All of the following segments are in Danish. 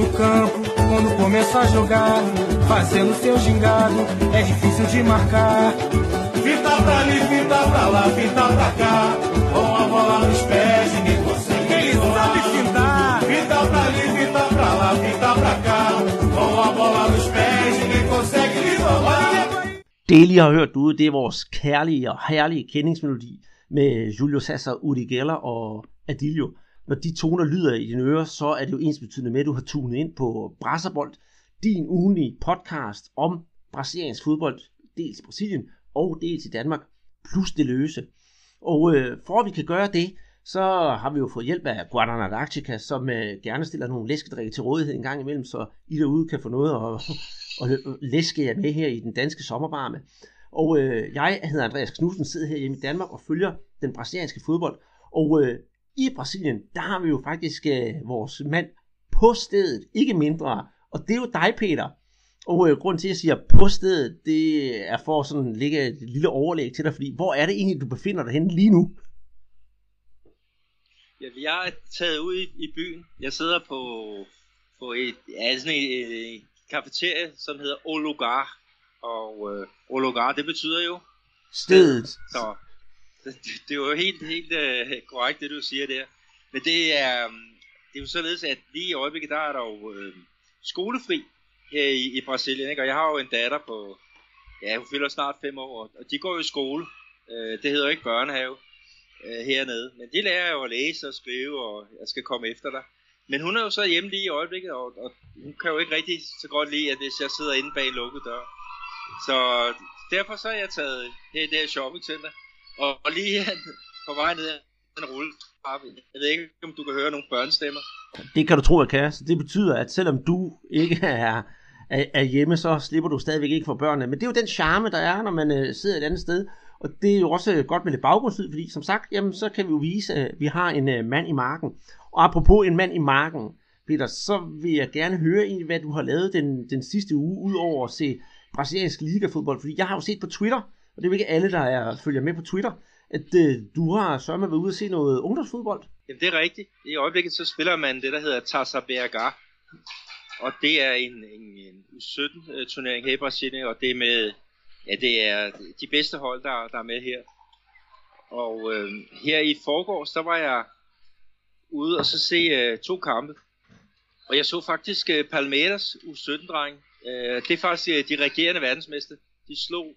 no campo, quando começa a jogar, fazendo seu gingado, é difícil de marcar. Fita pra ali, fita pra lá, fita pra cá, com a bola nos pés, ninguém consegue. Ele sabe fintar. Fita pra ali, fita pra lá, fita pra cá, com a bola nos pés, ninguém consegue lhe roubar. Det, I lige har hørt ude, det er vores kærlige og herlige kendingsmelodi med Julio Sasser, Udi Geller og Adilio. Når de toner lyder i dine ører, så er det jo ens betydende med, at du har tunet ind på Brasserbold, din ugenlige podcast om brasiliansk fodbold, dels i Brasilien og dels i Danmark, plus det løse. Og øh, for at vi kan gøre det, så har vi jo fået hjælp af Guadalajara, som øh, gerne stiller nogle læskedrikke til rådighed en gang imellem, så I derude kan få noget at, at læske jer med her i den danske sommervarme. Og øh, jeg hedder Andreas Knudsen, sidder her hjemme i Danmark og følger den brasilianske fodbold. Og øh, i Brasilien, der har vi jo faktisk øh, vores mand på stedet, ikke mindre. Og det er jo dig, Peter. Og øh, grund til, at jeg siger på stedet, det er for sådan at lægge et lille overlæg til dig, fordi hvor er det egentlig, du befinder dig henne lige nu? Ja, jeg er taget ud i, i byen. Jeg sidder på, på et, ja, sådan et, et kafeterie, som hedder Olugar. Og øh, Olugar, det betyder jo Stedet. Så det, det er jo helt, helt uh, korrekt, det du siger der. Men det er, øhm, det er jo således, at lige i øjeblikket, der er der jo uh, skolefri her i, i Brasilien. Ikke? Og jeg har jo en datter på, ja, hun fylder snart fem år, og de går jo i skole. Uh, det hedder jo ikke børnehave uh, hernede. Men de lærer jo at læse og skrive, og jeg skal komme efter dig. Men hun er jo så hjemme lige i øjeblikket, og, og hun kan jo ikke rigtig så godt lide, at hvis jeg sidder inde bag en lukket dør. Så derfor så er jeg taget her i det her shoppingcenter, og, lige på vej ned ad en rulletrappe. Jeg ved ikke, om du kan høre nogle børnestemmer. Det kan du tro, jeg kan. Så det betyder, at selvom du ikke er, er, er hjemme, så slipper du stadigvæk ikke for børnene. Men det er jo den charme, der er, når man øh, sidder et andet sted. Og det er jo også godt med lidt baggrundslyd, fordi som sagt, jamen, så kan vi jo vise, at vi har en øh, mand i marken. Og apropos en mand i marken, Peter, så vil jeg gerne høre egentlig, hvad du har lavet den, den sidste uge, udover at se brasiliansk ligafodbold. Fordi jeg har jo set på Twitter, og det er jo ikke alle, der er, følger med på Twitter, at øh, du har sørme været ude og se noget ungdomsfodbold. Jamen det er rigtigt. I øjeblikket så spiller man det, der hedder Tassa BH. Og det er en, en, en 17-turnering øh, her i Brasilien, og det er med, ja det er de bedste hold, der, der er med her. Og øh, her i forgårs, der var jeg ude og så se øh, to kampe. Og jeg så faktisk øh, Palmeiras U17-dreng. Øh, det er faktisk øh, de regerende verdensmester. De slog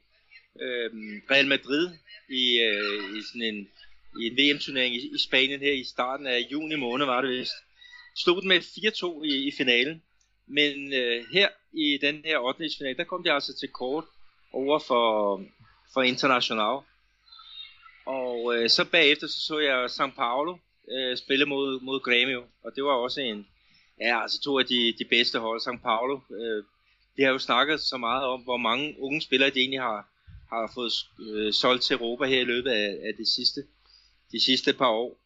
øh, Real Madrid i, øh, i sådan en, i en VM-turnering i, i Spanien her i starten af juni måned, var det vist. Stod den med 4-2 i, i finalen. Men øh, her i den her 8. final, der kom de altså til kort over for, for International. Og øh, så bagefter så, så jeg São Paulo øh, spille mod, mod Grêmio, og det var også en, ja altså to af de, de bedste hold, São Paulo. Øh, de har jo snakket så meget om, hvor mange unge spillere de egentlig har, har fået øh, solgt til Europa her i løbet af, af det sidste, de sidste par år.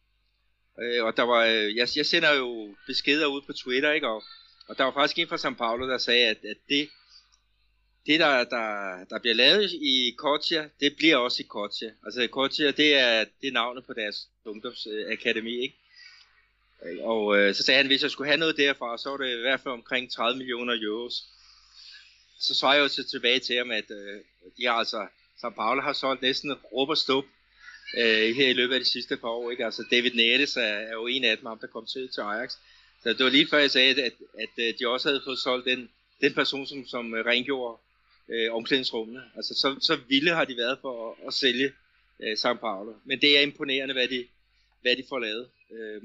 Øh, og der var, øh, jeg, jeg sender jo beskeder ud på Twitter, ikke? Og, og der var faktisk en fra São Paulo, der sagde, at, at det, det der, der, der bliver lavet i Kortia, det bliver også i Kortia. Altså Kortia, det er, det er navnet på deres ungdomsakademi, ikke? Og øh, så sagde han, at hvis jeg skulle have noget derfra, så var det i hvert fald omkring 30 millioner euros. Så svarer jeg jo så tilbage til ham, at øh, de har altså, São Paulo har solgt næsten råb og stup øh, her i løbet af de sidste par år. Ikke? Altså David Neres er, er jo en af dem, ham der kom til, til Ajax. Så det var lige før jeg sagde, at, at, at, at de også havde fået solgt den, den person, som, som øh, rengjorde øh, omklædningsrummene. Altså så, så vilde har de været for at, at sælge øh, São Paulo. Men det er imponerende, hvad de, hvad de får lavet øh,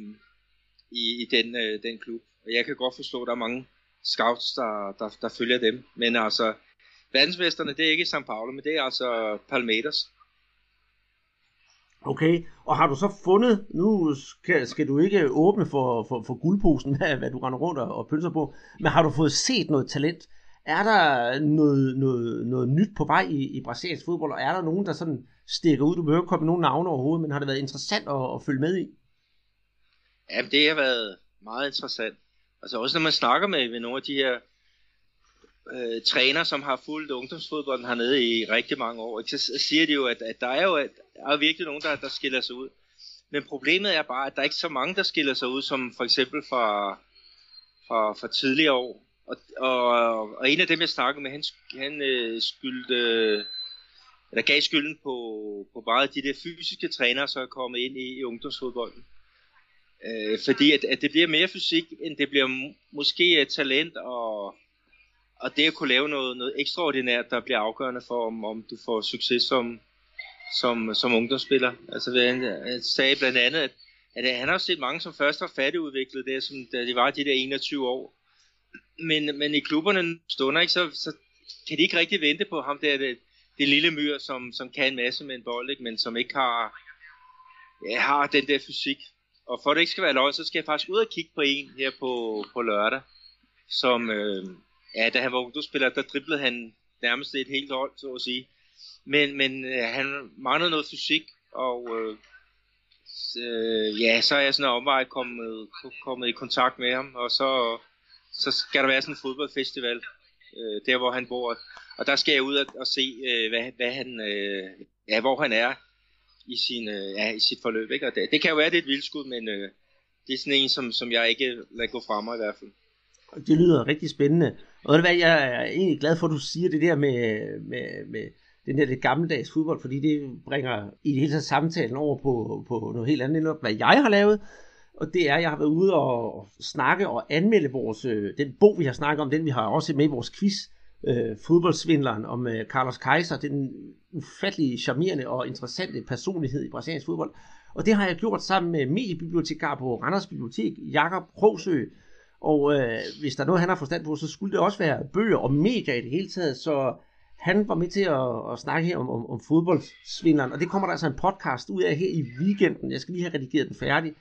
i, i den, øh, den klub. Og jeg kan godt forstå, at der er mange scouts, der, der, der følger dem. Men altså, verdensmesterne, det er ikke São Paulo, men det er altså Palmeiras. Okay, og har du så fundet, nu skal, skal du ikke åbne for, for, for guldposen af, hvad du render rundt og, og pølser på, men har du fået set noget talent? Er der noget, noget, noget nyt på vej i, i brasiliansk fodbold, og er der nogen, der sådan stikker ud? Du behøver ikke komme nogen navne overhovedet, men har det været interessant at, at følge med i? Ja, det har været meget interessant. Altså også når man snakker med, med nogle af de her øh, træner, som har fulgt ungdomsfodbolden hernede i rigtig mange år, ikke? så siger de jo, at, at der er jo at, der er virkelig nogen, der, der skiller sig ud. Men problemet er bare, at der er ikke så mange, der skiller sig ud, som for eksempel fra, fra, fra tidligere år. Og, og, og en af dem, jeg snakkede med, han, han øh, skyldte, eller gav skylden på, på bare de der fysiske trænere, som er kommet ind i, i ungdomsfodbolden. Øh, fordi at, at det bliver mere fysik, end det bliver måske øh, talent og, og det at kunne lave noget, noget ekstraordinært, der bliver afgørende for, om, om du får succes som, som, som ungdomsspiller. Altså han, han sagde blandt andet, at, at han har set mange, som først var fattigudviklet, der, som, da de var de der 21 år. Men, men i klubberne stunder ikke, så, så kan de ikke rigtig vente på ham der, det, det lille myr, som, som kan en masse med en bold, ikke? men som ikke har, ja, har den der fysik. Og for at det ikke skal være løgn, så skal jeg faktisk ud og kigge på en her på, på lørdag, som, øh, ja, da han var ungdomsspiller, der driblede han nærmest et helt hold, så at sige. Men, men øh, han manglede noget fysik, og øh, øh, ja, så er jeg sådan en omvej kommet, kommet i kontakt med ham, og så, så skal der være sådan en fodboldfestival, øh, der hvor han bor. Og der skal jeg ud og, og se, øh, hvad, hvad han, øh, ja, hvor han er i, sin, øh, ja, i sit forløb. Ikke? Og det, det kan jo være, det er et vildskud, men øh, det er sådan en, som, som jeg ikke lader gå fra mig i hvert fald. Det lyder rigtig spændende. Og det hvad, jeg er egentlig glad for, at du siger det der med, med, med den der lidt gammeldags fodbold, fordi det bringer i det hele taget samtalen over på, på noget helt andet, end hvad jeg har lavet. Og det er, at jeg har været ude og snakke og anmelde vores, øh, den bog, vi har snakket om, den vi har også med i vores quiz, øh, fodboldsvindleren om øh, Carlos Kaiser, den ufattelige, charmerende og interessante personlighed i brasiliansk fodbold. Og det har jeg gjort sammen med mediebibliotekar på Randers Bibliotek, Jakob Krogsø. Og øh, hvis der er noget, han har forstand på, så skulle det også være bøger og medier i det hele taget. Så han var med til at, at snakke her om, om, om fodboldsvindleren, Og det kommer der altså en podcast ud af her i weekenden. Jeg skal lige have redigeret den færdig.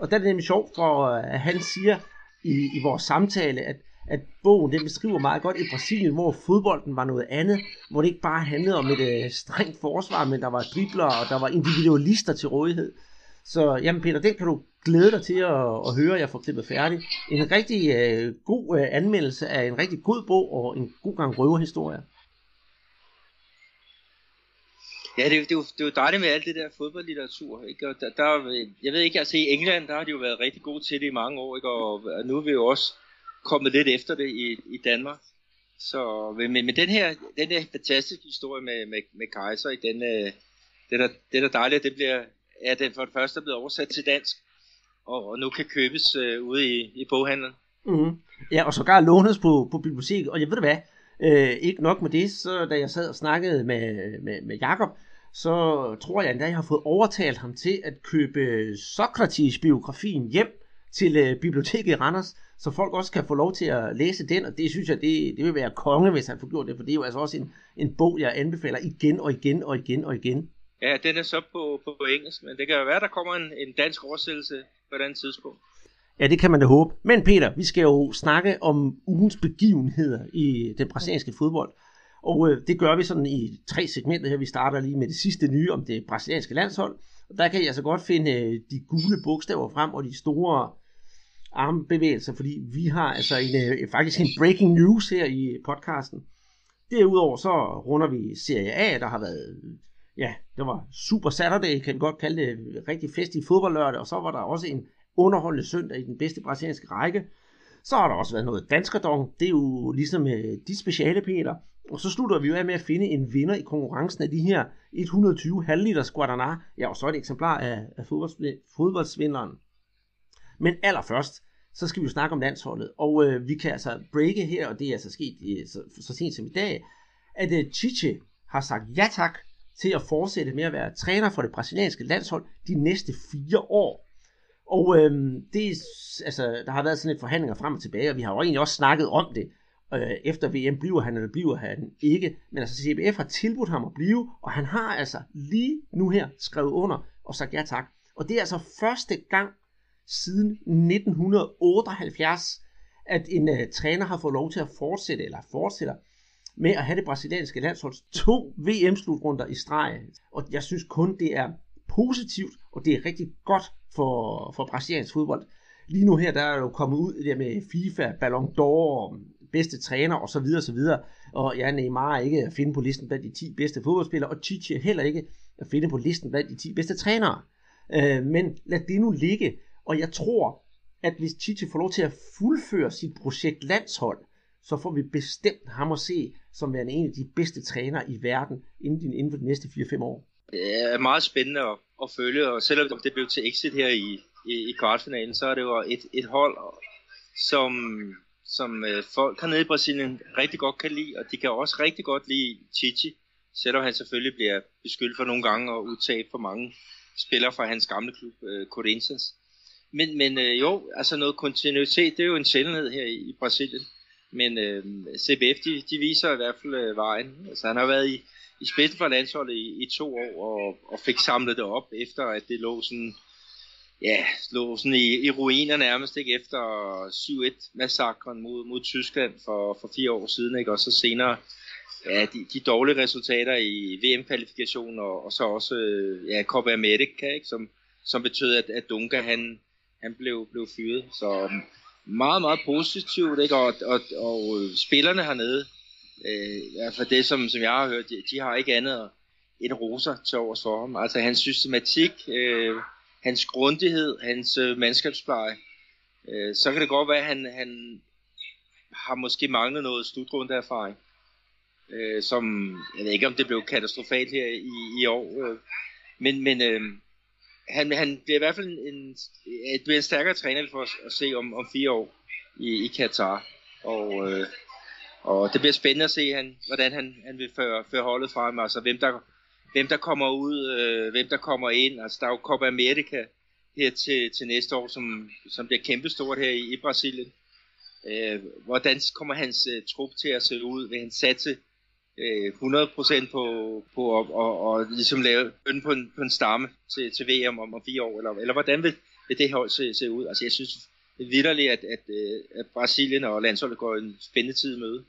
Og der er det nemlig sjovt, for øh, at han siger i, i vores samtale, at at bogen den beskriver meget godt i Brasilien, hvor fodbolden var noget andet, hvor det ikke bare handlede om et øh, strengt forsvar, men der var dribler, og der var individualister til rådighed. Så jamen Peter, den kan du glæde dig til at, at høre, jeg får klippet færdig. En rigtig øh, god øh, anmeldelse af en rigtig god bog og en god gang røverhistorie. Ja, det, det, det, det er jo dejligt med alt det der fodboldlitteratur. Ikke? Og der, der, jeg ved ikke, altså i England, der har de jo været rigtig gode til det i mange år, ikke? og nu er vi jo også kommet lidt efter det i, i Danmark. Så men, men den her, den her fantastiske historie med, med, med Kaiser, den, øh, det, der, det der dejlige, det bliver, ja, den for det første er blevet oversat til dansk, og, og nu kan købes øh, ude i, i boghandlen. Mm-hmm. Ja, og sågar lånes på, på biblioteket, og jeg ved du hvad, øh, ikke nok med det, så da jeg sad og snakkede med, med, med Jakob, så tror jeg endda, jeg har fået overtalt ham til at købe Sokrates-biografien hjem til øh, biblioteket i Randers, så folk også kan få lov til at læse den, og det synes jeg, det, det vil være konge, hvis han får gjort det, for det er jo altså også en, en bog, jeg anbefaler igen og igen og igen og igen. Ja, den er så på, på engelsk, men det kan jo være, der kommer en, en dansk oversættelse på et andet tidspunkt. Ja, det kan man da håbe. Men Peter, vi skal jo snakke om ugens begivenheder i den brasilianske fodbold. Og øh, det gør vi sådan i tre segmenter her. Vi starter lige med det sidste nye om det brasilianske landshold. Og der kan jeg så godt finde øh, de gule bogstaver frem og de store armbevægelser, fordi vi har altså en, øh, faktisk en breaking news her i podcasten. Derudover så runder vi Serie A, der har været, ja, det var Super Saturday, kan vi godt kalde det, rigtig fest i fodboldlørdag, og så var der også en underholdende søndag i den bedste brasilianske række. Så har der også været noget danskerdom, det er jo ligesom øh, de speciale, Peter. Og så slutter vi jo af med at finde en vinder i konkurrencen af de her 120 halvliters Guadana. Ja, og så et eksemplar af, af fodboldsvinderen. Men allerførst, så skal vi jo snakke om landsholdet. Og øh, vi kan altså breake her, og det er altså sket øh, så, så sent som i dag, at øh, Chiche har sagt ja tak til at fortsætte med at være træner for det brasilianske landshold de næste fire år. Og øh, det, altså, der har været sådan lidt forhandlinger frem og tilbage, og vi har jo egentlig også snakket om det. Øh, efter VM bliver han, eller bliver han ikke. Men altså CBF har tilbudt ham at blive, og han har altså lige nu her skrevet under og sagt ja tak. Og det er altså første gang siden 1978, at en uh, træner har fået lov til at fortsætte, eller fortsætter, med at have det brasilianske landsholds to VM-slutrunder i streg. Og jeg synes kun, det er positivt, og det er rigtig godt for, for brasiliansk fodbold. Lige nu her, der er jo kommet ud det med FIFA, Ballon d'Or, bedste træner og så videre, og så videre. Og ja, Neymar er ikke at finde på listen blandt de 10 bedste fodboldspillere, og Chichi er heller ikke at finde på listen blandt de 10 bedste trænere. Øh, men lad det nu ligge. Og jeg tror, at hvis Chichi får lov til at fuldføre sit projekt landshold, så får vi bestemt ham at se som værende en af de bedste trænere i verden inden, inden for de næste 4-5 år. Det er meget spændende at, at følge, og selvom det blev til exit her i, i, i kvartfinalen, så er det jo et, et hold, som, som øh, folk hernede i Brasilien rigtig godt kan lide, og de kan også rigtig godt lide Chichi, selvom han selvfølgelig bliver beskyldt for nogle gange at udtage for mange spillere fra hans gamle klub, øh, Corinthians. Men, men øh, jo, altså noget kontinuitet, det er jo en sjældenhed her i, i Brasilien. Men øh, CBF, de, de viser i hvert fald øh, vejen. Altså han har været i, i spidsen for landsholdet i, i to år, og, og fik samlet det op, efter at det lå sådan, ja, lå sådan i, i ruiner nærmest, ikke? Efter 7-1-massakren mod, mod Tyskland for, for fire år siden, ikke? Og så senere, ja, de, de dårlige resultater i VM-kvalifikationen, og, og så også, øh, ja, Copa America, ikke? Som, som betød, at, at Dunga, han, han blev, blev fyret. Så um, meget, meget positivt, ikke? Og, og, og øh, spillerne hernede, øh, i hvert fald det, som, som jeg har hørt, de, de har ikke andet end roser til overs for ham. Altså hans systematik, øh, hans grundighed, hans øh, mandskabspleje. Øh, så kan det godt være, at han, han har måske manglet noget slutrunde erfaring. Øh, som, jeg ved ikke om det blev katastrofalt her i, i år, øh, men, men øh, han, han bliver i hvert fald en, en, bliver en stærkere træner for os at se om, om fire år i, i Katar. Og, øh, og det bliver spændende at se, han, hvordan han, han vil føre, føre holdet frem. Altså hvem der, hvem der kommer ud, øh, hvem der kommer ind. Altså der er jo Copa America her til, til næste år, som, som bliver kæmpestort her i, i Brasilien. Øh, hvordan kommer hans øh, trup til at se ud? Vil han satse øh, 100% på, på at og, og ligesom lave øn på en, på en stamme til, til VM om, om fire år? Eller, eller hvordan vil, vil det hold se, se ud? Altså jeg synes vidderligt, at, at, øh, at Brasilien og landsholdet går en spændende tid møde.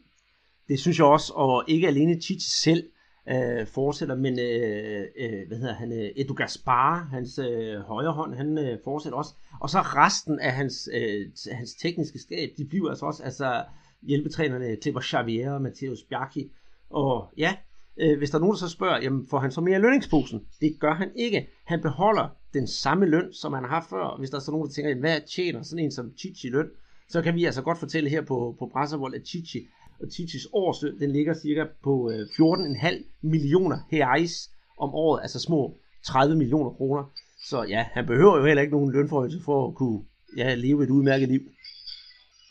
Det synes jeg også, og ikke alene Tite selv øh, fortsætter, men øh, øh, hvad hedder han, øh, Edu Gaspar, hans øh, højre hånd, han øh, fortsætter også. Og så resten af hans, øh, hans tekniske skab, de bliver altså også, altså hjælpetrænerne Kleber Xavier og Matheus Bjarki. Og ja, øh, hvis der er nogen, der så spørger, jamen får han så mere lønningsposen? Det gør han ikke. Han beholder den samme løn, som han har haft før. Hvis der er så nogen, der tænker, hvad tjener sådan en som Chichi løn? Så kan vi altså godt fortælle her på, på Brasservold, at Chichi og Tichis årsløn, den ligger cirka på 14,5 øh, millioner reais om året, altså små 30 millioner kroner. Så ja, han behøver jo heller ikke nogen lønforhøjelse for at kunne ja, leve et udmærket liv.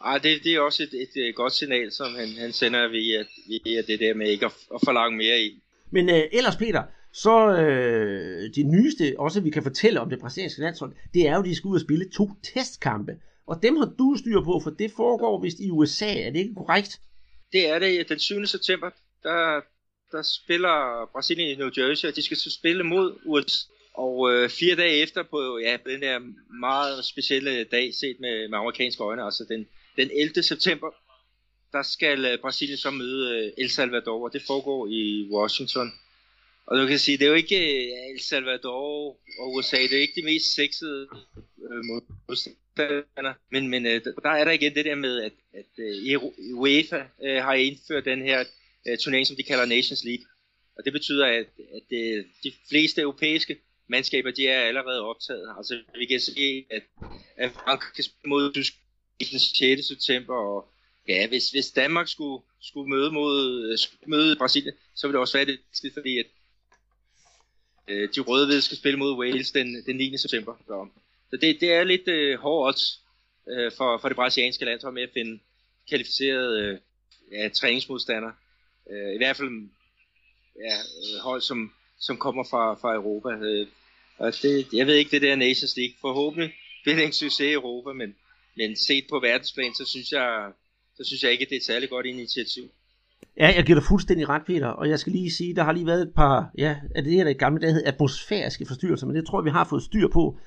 Ej, det, det er også et, et, et godt signal, som han, han sender via, via det der med ikke at, at forlange mere i. Men øh, ellers, Peter, så øh, det nyeste, også vi kan fortælle om det brasilianske landshold, det er jo, at de skal ud og spille to testkampe. Og dem har du styr på, for det foregår vist i USA. Er det ikke korrekt? Det er det. Den 7. september, der, der spiller Brasilien i New Jersey, og de skal så spille mod USA. Og øh, fire dage efter på ja, den der meget specielle dag set med, med amerikanske øjne, altså den, den 11. september, der skal øh, Brasilien så møde øh, El Salvador, og det foregår i Washington. Og du kan sige, det er jo ikke øh, El Salvador og USA, det er ikke de mest sexede øh, modstandere, men, men øh, der er der igen det der med, at, at øh, UEFA øh, har indført den her øh, turnering, som de kalder Nations League. Og det betyder, at, at øh, de fleste europæiske mandskaber, de er allerede optaget. Altså vi kan se, at, at Frankrig kan spille mod Tyskland den 6. september, og ja, hvis, hvis Danmark skulle, skulle møde mod øh, skulle møde Brasilien, så ville det også være det, fordi at øh, de røde skal spille mod Wales den, den 9. september. Så, så det, det er lidt øh, hårdt odds øh, for, for det brasilianske landshold med at finde kvalificerede øh, ja, træningsmodstandere. Øh, I hvert fald ja, øh, hold, som, som kommer fra, fra Europa. Øh, og det, jeg ved ikke, det der Nations League. Forhåbentlig bliver det en succes i Europa, men, men set på verdensplan, så synes jeg, så synes jeg ikke, at det er et særlig godt initiativ. Ja, jeg giver dig fuldstændig ret, Peter, og jeg skal lige sige, der har lige været et par, ja, er det her, der i gamle dage hed atmosfæriske forstyrrelser, men det tror jeg, vi har fået styr på.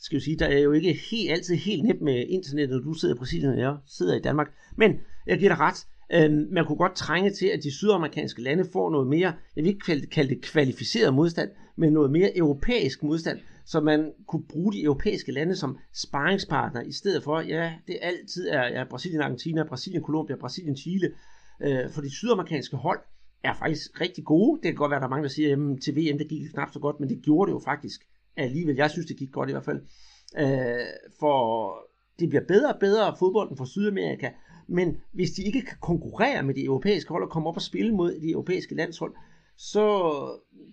Skal vi sige, der er jo ikke helt, altid helt nemt med internettet, du sidder i Brasilien, og jeg sidder i Danmark. Men jeg giver dig ret, øhm, man kunne godt trænge til, at de sydamerikanske lande får noget mere, jeg vil ikke kalde det kvalificeret modstand, men noget mere europæisk modstand, så man kunne bruge de europæiske lande som sparringspartner, i stedet for, ja, det altid er ja, Brasilien, Argentina, Brasilien, Colombia, Brasilien, Chile, øh, for de sydamerikanske hold er faktisk rigtig gode. Det kan godt være, at der er mange, der siger, at til VM det gik knap så godt, men det gjorde det jo faktisk alligevel. Jeg synes, det gik godt i hvert fald. Øh, for det bliver bedre og bedre fodbolden fra Sydamerika, men hvis de ikke kan konkurrere med de europæiske hold og komme op og spille mod de europæiske landshold, så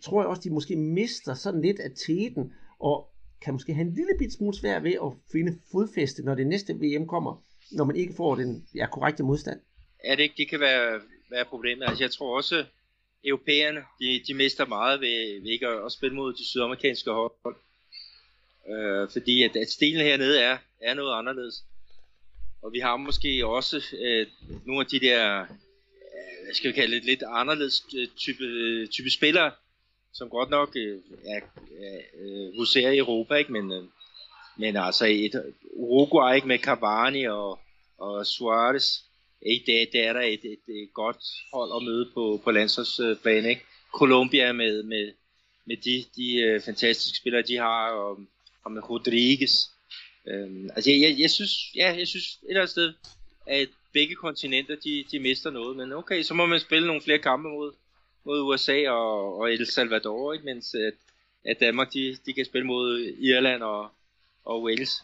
tror jeg også, de måske mister sådan lidt af teten, og kan måske have en lille bit smule svært ved at finde fodfæste, når det næste VM kommer, når man ikke får den ja, korrekte modstand. Er det ikke, det kan være, være problemet. Altså jeg tror også, europæerne, de, de mister meget ved, ved ikke at, at spille mod de sydamerikanske hold. Øh, fordi at, at stilen hernede er, er noget anderledes. Og vi har måske også øh, nogle af de der, øh, hvad skal vi kalde det, lidt anderledes øh, type, øh, type spillere, som godt nok øh, er, er øh, huserer i Europa, ikke? Men, øh, men altså et Uruguay ikke? med Cavani og, og Suarez, ikke? Det, det er da et, et, et godt hold at møde på, på landsholdsbanen. Ikke? Colombia med, med, med de, de øh, fantastiske spillere, de har, og, og med Rodriguez. Øhm, altså jeg, jeg, jeg, synes, ja, jeg synes et eller andet sted, at begge kontinenter, de, de mister noget, men okay, så må man spille nogle flere kampe mod, mod USA og, og El Salvador, ikke? mens at, at Danmark, de, de kan spille mod Irland og, og Wales.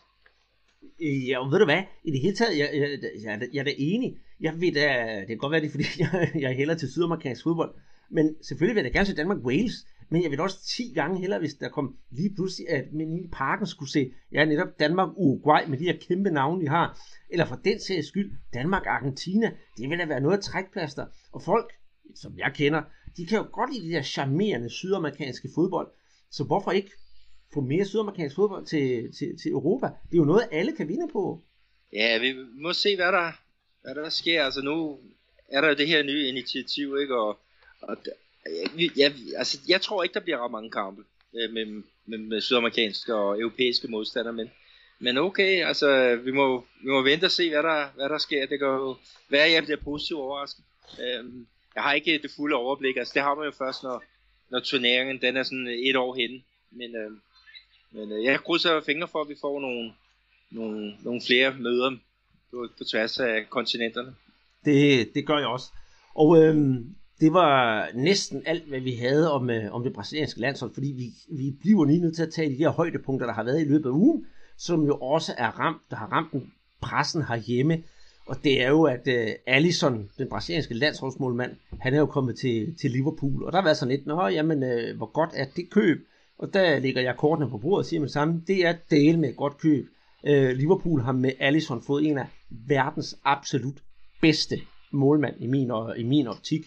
Ja, og ved du hvad? I det hele taget, jeg, jeg, jeg, jeg er da enig. Jeg ved da, det kan godt være, det er, fordi jeg, jeg hælder til sydamerikansk fodbold. Men selvfølgelig vil jeg da gerne se Danmark-Wales. Men jeg vil også 10 gange hellere, hvis der kom lige pludselig, at man i parken skulle se, ja, netop Danmark-Uruguay med de her kæmpe navne, de har. Eller for den sags skyld, Danmark-Argentina. Det vil da være noget af trækplaster. Og folk, som jeg kender, de kan jo godt lide de der charmerende sydamerikanske fodbold. Så hvorfor ikke få mere sydamerikansk fodbold til, til, til Europa? Det er jo noget, alle kan vinde på. Ja, vi må se, hvad der, hvad der sker. Altså nu er der det her nye initiativ, ikke? Og, og jeg, jeg, altså, jeg tror ikke, der bliver ret mange kampe øh, med, med, med sydamerikanske og europæiske modstandere, men, men okay, altså, vi må, vi må vente og se, hvad der, hvad der sker. Det kan jo være, at jeg bliver positivt overrasket. Øhm, jeg har ikke det fulde overblik, altså det har man jo først, når, når turneringen den er sådan et år henne. Men, øh, men øh, jeg krydser fingre for, at vi får nogle, nogle, nogle flere møder på, på tværs af kontinenterne. Det, det gør jeg også. Og øhm, det var næsten alt, hvad vi havde om, øh, om det brasilianske landshold, fordi vi, vi bliver lige nødt til at tage de her højdepunkter, der har været i løbet af ugen, som jo også er ramt, der har ramt den pressen herhjemme. Og det er jo, at øh, Allison, den brasilianske landsholdsmålmand, han er jo kommet til, til Liverpool, og der har været sådan lidt, nå, jamen, øh, hvor godt er det køb? Og der ligger jeg kortene på bordet og siger med samme, det er del med et godt køb. Øh, Liverpool har med Allison fået en af verdens absolut bedste målmand i min, i min optik.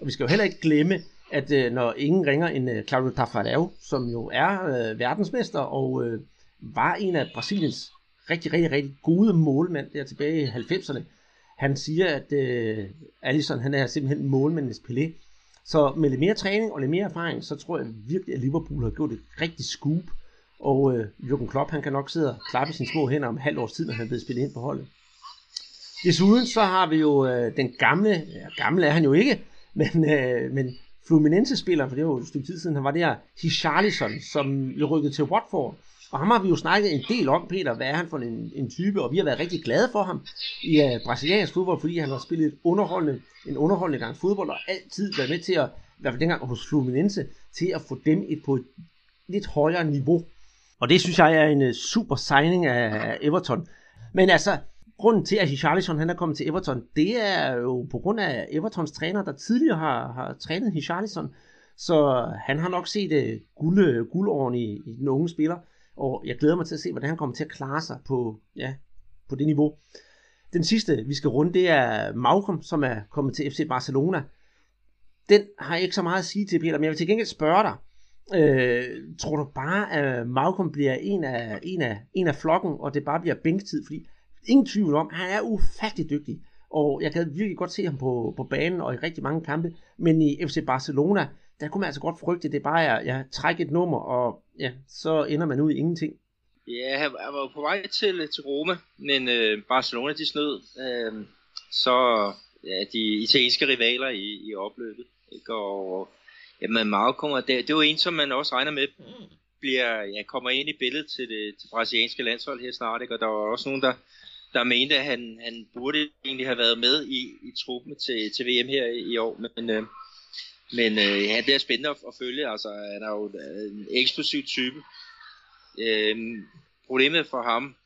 Og vi skal jo heller ikke glemme, at øh, når ingen ringer en øh, Claudio Tafarel, som jo er øh, verdensmester og øh, var en af Brasiliens rigtig, rigtig, rigtig gode målmænd der tilbage i 90'erne, han siger, at øh, Allison han er simpelthen målmandens Pelé. Så med lidt mere træning og lidt mere erfaring, så tror jeg virkelig, at Liverpool har gjort et rigtig scoop. Og øh, Jürgen Klopp, han kan nok sidde og klappe sine små hænder om halv års tid, når han er blevet spillet ind på holdet. Desuden så har vi jo øh, den gamle, ja, gamle er han jo ikke, men, øh, men Fluminense-spiller, for det var jo et stykke tid siden, han var der, Hicharlison, som jo rykkede til Watford. Og ham har vi jo snakket en del om, Peter, hvad er han for en, en type, og vi har været rigtig glade for ham i uh, brasiliansk fodbold, fordi han har spillet et underholdende, en underholdende gang fodbold, og altid været med til at, i hvert fald dengang hos Fluminense, til at få dem et på et lidt højere niveau. Og det synes jeg er en uh, super signing af Everton. Men altså, grunden til, at Hicharlison han er kommet til Everton, det er jo på grund af Evertons træner, der tidligere har, har trænet Hicharlison. Så han har nok set uh, guld, øh, guldåren i, i den unge spiller og jeg glæder mig til at se, hvordan han kommer til at klare sig på, ja, på det niveau. Den sidste, vi skal runde, det er Malcolm, som er kommet til FC Barcelona. Den har jeg ikke så meget at sige til, Peter, men jeg vil til gengæld spørge dig. Øh, tror du bare, at Malcolm bliver en af, en, af, en af flokken, og det bare bliver bænktid? Fordi ingen tvivl om, han er ufattelig dygtig. Og jeg kan virkelig godt se ham på, på banen og i rigtig mange kampe. Men i FC Barcelona, der kunne man altså godt frygte, at det bare er, ja, træk et nummer, og ja, så ender man ud i ingenting. Ja, han var på vej til, til Roma, men øh, Barcelona de snød, øh, så ja, de italienske rivaler i, i opløbet. Ikke? Og jamen, Mao kommer der. det er jo en, som man også regner med, bliver, ja, kommer ind i billedet til det til brasilianske landshold her snart, ikke? og der var også nogen, der, der mente, at han, han burde egentlig have været med i, i truppen til, til VM her i, år, men øh, men øh, ja, det er spændende at, at følge. Altså, han er jo en eksplosiv type. Øh, problemet for ham,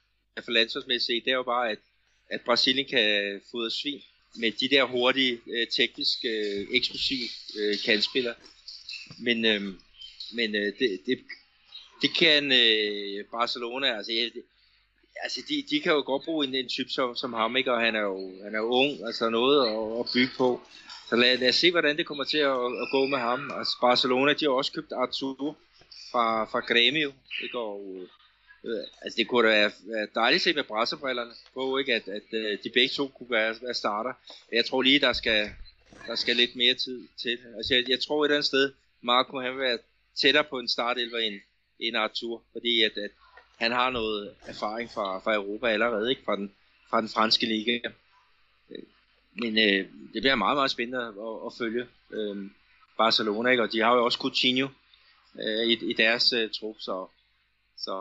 for landsholdsmæssigt, det er jo bare, at, at Brasilien kan fodre svin med de der hurtige, øh, teknisk øh, eksplosive øh, kandspillere. Men, øh, men øh, det, det, det kan øh, Barcelona, altså, det, altså de, de kan jo godt bruge en, en type som, som ham, ikke? og han er jo, han er jo ung, altså noget at, at bygge på. Så lad, lad os se, hvordan det kommer til at, at gå med ham. Altså Barcelona, de har også købt Arturo fra, fra Grêmio, ikke? og øh, altså det kunne da være, være dejligt at se med brasserbrillerne på, ikke? At, at, at øh, de begge to kunne være, være starter. Jeg tror lige, der skal, der skal lidt mere tid til. Altså jeg, jeg tror et eller andet sted, Marco han vil være tættere på en startelver end, end Arthur, fordi at, at han har noget erfaring fra, fra Europa allerede, ikke? Fra, den, fra den franske liga. Øh, men øh, det bliver meget, meget spændende at, at følge øh, Barcelona, ikke? og de har jo også Coutinho øh, i, i deres øh, trup, så, så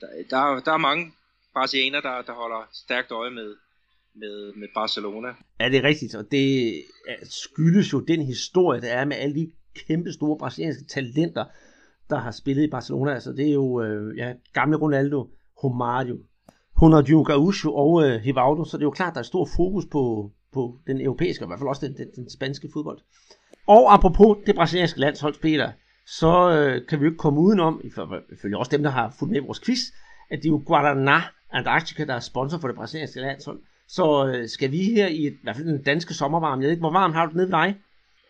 der, der, der er mange brasilianer, der, der holder stærkt øje med, med, med Barcelona. Ja, det er rigtigt, og det skyldes jo den historie, der er med alle de kæmpe store brasilianske talenter, der har spillet i Barcelona. Altså, det er jo øh, ja, gamle Ronaldo, Romario, Ronaldinho Gaucho og øh, Hivaldo, så det er jo klart, der er stor fokus på, på den europæiske, og i hvert fald også den, den, den spanske fodbold. Og apropos det brasilianske landshold, Peter, så øh, kan vi jo ikke komme udenom, ifølge også dem, der har fulgt med i vores quiz, at det er jo Guaraná Antarctica, der er sponsor for det brasilianske landshold. Så øh, skal vi her i, i hvert fald den danske sommervarme, jeg ved ikke, hvor varmt har du det nede ved dig?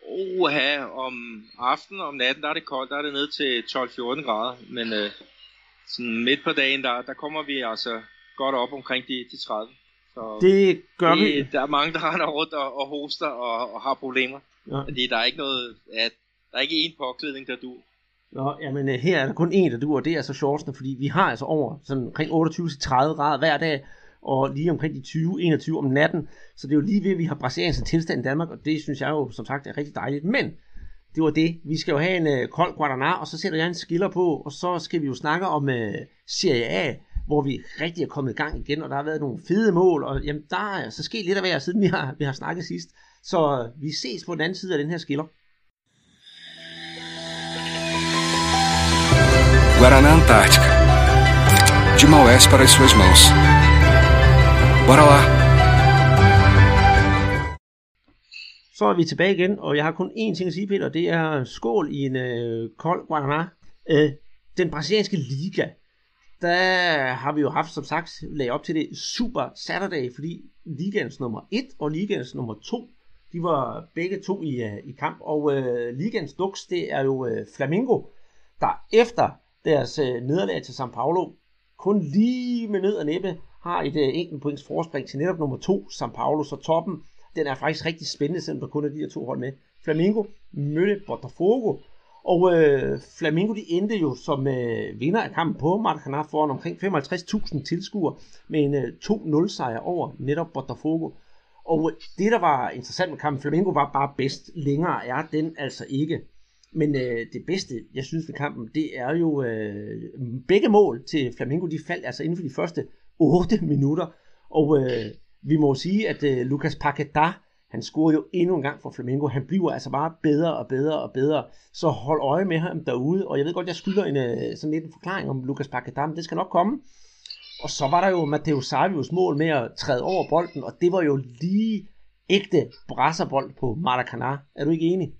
Oha, om aftenen og om natten, der er det koldt, der er det ned til 12-14 grader, men øh, sådan midt på dagen, der, der kommer vi altså godt op omkring de, de 30. Så det gør det, vi. Der er mange, der render rundt og, og hoster og, og har problemer. Ja. Fordi der er ikke noget, at der er ikke én påklædning, der du. Nå, jamen øh, her er der kun én, der du, og det er så shortsene, fordi vi har altså over sådan omkring 28-30 grader hver dag, og lige omkring de 20-21 om natten. Så det er jo lige ved, at vi har brasiliansk tilstand i Danmark, og det synes jeg jo som sagt er rigtig dejligt. Men det var det. Vi skal jo have en øh, kold Guaraná, og så sætter jeg en skiller på, og så skal vi jo snakke om øh, Serie A, hvor vi rigtig er kommet i gang igen, og der har været nogle fede mål, og jamen, der er så sket lidt af hver, siden vi har, vi har snakket sidst. Så øh, vi ses på den anden side af den her skiller. Guaraná Antártica. De Maués para as suas mãos. Bora lá! Så er vi tilbage igen, og jeg har kun én ting at sige, Peter, det er skål i en øh, kold Guaraná. Øh, den brasilianske liga, der har vi jo haft, som sagt, lagt op til det Super Saturday, fordi ligans nummer 1 og ligans nummer 2, de var begge to i, uh, i kamp, og øh, ligaens dux, det er jo øh, Flamingo, der efter deres øh, nederlag til São Paulo, kun lige med nød og næppe har et øh, enkelt points forspring til netop nummer to, São Paulo, så toppen, den er faktisk rigtig spændende, selvom der kun er de her to hold med. Flamengo mødte Botafogo, og øh, Flamengo de endte jo som øh, vinder af kampen på Maracanã foran omkring 55.000 tilskuere med en øh, 2-0 sejr over netop Botafogo. Og øh, det, der var interessant med kampen, Flamengo var bare bedst. Længere er den altså ikke. Men øh, det bedste, jeg synes ved kampen, det er jo øh, begge mål til Flamengo, de faldt altså inden for de første 8 minutter. Og øh, vi må sige, at øh, Lucas Paquetá, han scorede jo endnu en gang for Flamengo. Han bliver altså bare bedre og bedre og bedre. Så hold øje med ham derude. Og jeg ved godt, jeg skylder en, øh, sådan lidt en forklaring om Lucas Paquetá, men det skal nok komme. Og så var der jo Matteo Savios mål med at træde over bolden, og det var jo lige ægte brasserbold på Maracanã. Er du ikke enig?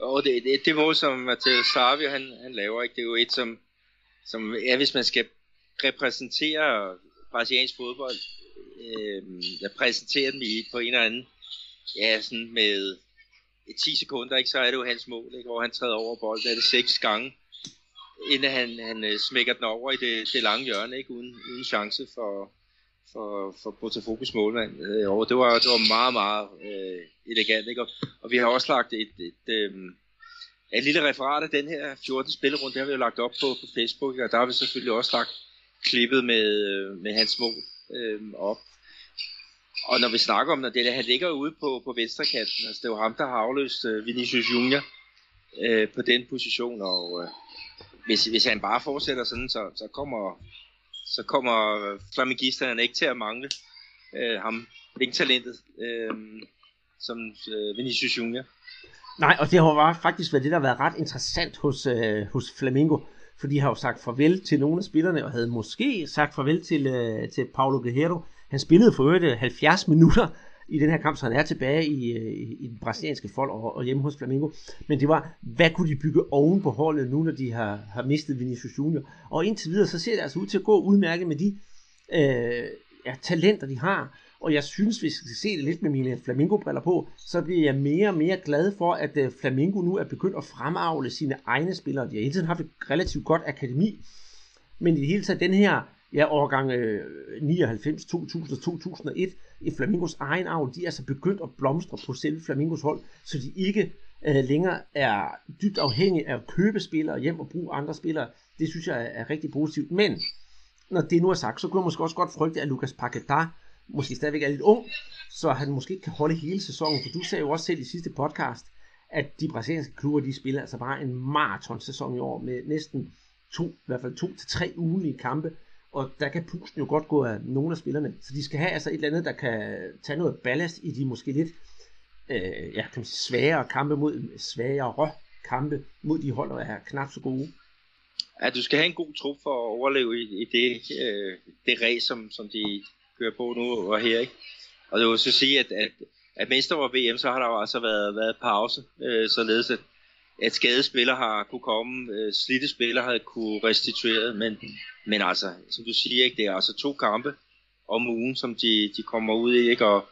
Og det, det, det mål, som Matteo Savio han, han laver, ikke? det er jo et, som, som ja, hvis man skal repræsenterer brasiliansk fodbold, øh, jeg præsenterer dem i på en eller anden, ja, sådan med 10 sekunder, ikke, så er det jo hans mål, ikke, hvor han træder over bolden, er det seks gange, inden han, han øh, smækker den over i det, det lange hjørne, ikke, uden, uden chance for, for, for Botafogo's målmand. Øh, og det var, det var meget, meget øh, elegant, ikke? Og, og vi har også lagt et, et, et, øh, et lille referat af den her 14. spillerunde, det har vi jo lagt op på, på Facebook, og der har vi selvfølgelig også lagt klippet med, med hans mål øh, op. Og når vi snakker om, når det han ligger ude på, på venstre kanten, altså det er jo ham, der har afløst øh, Vinicius Junior øh, på den position, og øh, hvis, hvis han bare fortsætter sådan, så, så kommer så kommer flamingisterne ikke til at mangle øh, ham, talentet øh, som øh, Vinicius Junior. Nej, og det har faktisk været det, der har været ret interessant hos, øh, hos Flamingo for de har jo sagt farvel til nogle af spillerne, og havde måske sagt farvel til, øh, til Paulo Guerrero. Han spillede for øvrigt øh, 70 minutter i den her kamp, så han er tilbage i, øh, i, i den brasilianske fold og, og hjemme hos Flamengo. Men det var, hvad kunne de bygge oven på holdet nu, når de har, har mistet Vinicius Junior? Og indtil videre, så ser det altså ud til at gå udmærket med de øh, ja, talenter, de har. Og jeg synes, hvis vi skal se det lidt med mine Flamingo-briller på, så bliver jeg mere og mere glad for, at øh, Flamingo nu er begyndt at fremavle sine egne spillere. De har hele tiden haft et relativt godt akademi, men i det hele taget den her ja, årgang øh, 99, 2000 og 2001 i Flamingos egen arv, de er altså begyndt at blomstre på selve Flamingos hold, så de ikke øh, længere er dybt afhængige af at købe spillere hjem og bruge andre spillere. Det synes jeg er, er rigtig positivt. Men når det nu er sagt, så kunne jeg måske også godt frygte, at Lucas Paquetá måske stadigvæk er lidt ung, så han måske ikke kan holde hele sæsonen. For du sagde jo også selv i sidste podcast, at de brasilianske klubber, de spiller altså bare en maratonsæson i år med næsten to, i hvert fald to til tre ugenlige kampe. Og der kan pusten jo godt gå af nogle af spillerne. Så de skal have altså et eller andet, der kan tage noget ballast i de måske lidt øh, ja, kan man sige, sværere kampe mod sværere kampe mod de hold, der er knap så gode. Ja, du skal have en god trup for at overleve i, i det, øh, det race, som, som de kører på nu og her. Ikke? Og det vil så sige, at, at, at mens der var VM, så har der jo altså været, været pause, øh, således at, at skadede spillere har kunne komme, øh, slidte spillere har kunne restituere, men, men altså, som du siger, ikke, det er altså to kampe om ugen, som de, de kommer ud i, ikke? Og,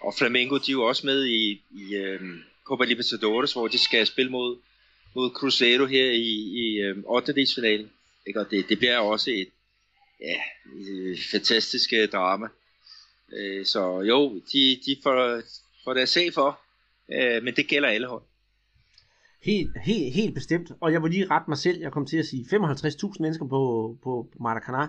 og Flamengo, de er jo også med i, i øh, Copa Libertadores, hvor de skal spille mod, mod Cruzeiro her i, i øh, 8. Ikke? Og det, det bliver også et, ja, øh, fantastisk drama. Øh, så jo, de, de får, får deres se for, øh, men det gælder alle hold. Helt, helt, helt bestemt. Og jeg vil lige rette mig selv. Jeg kom til at sige 55.000 mennesker på, på, på Maracanã.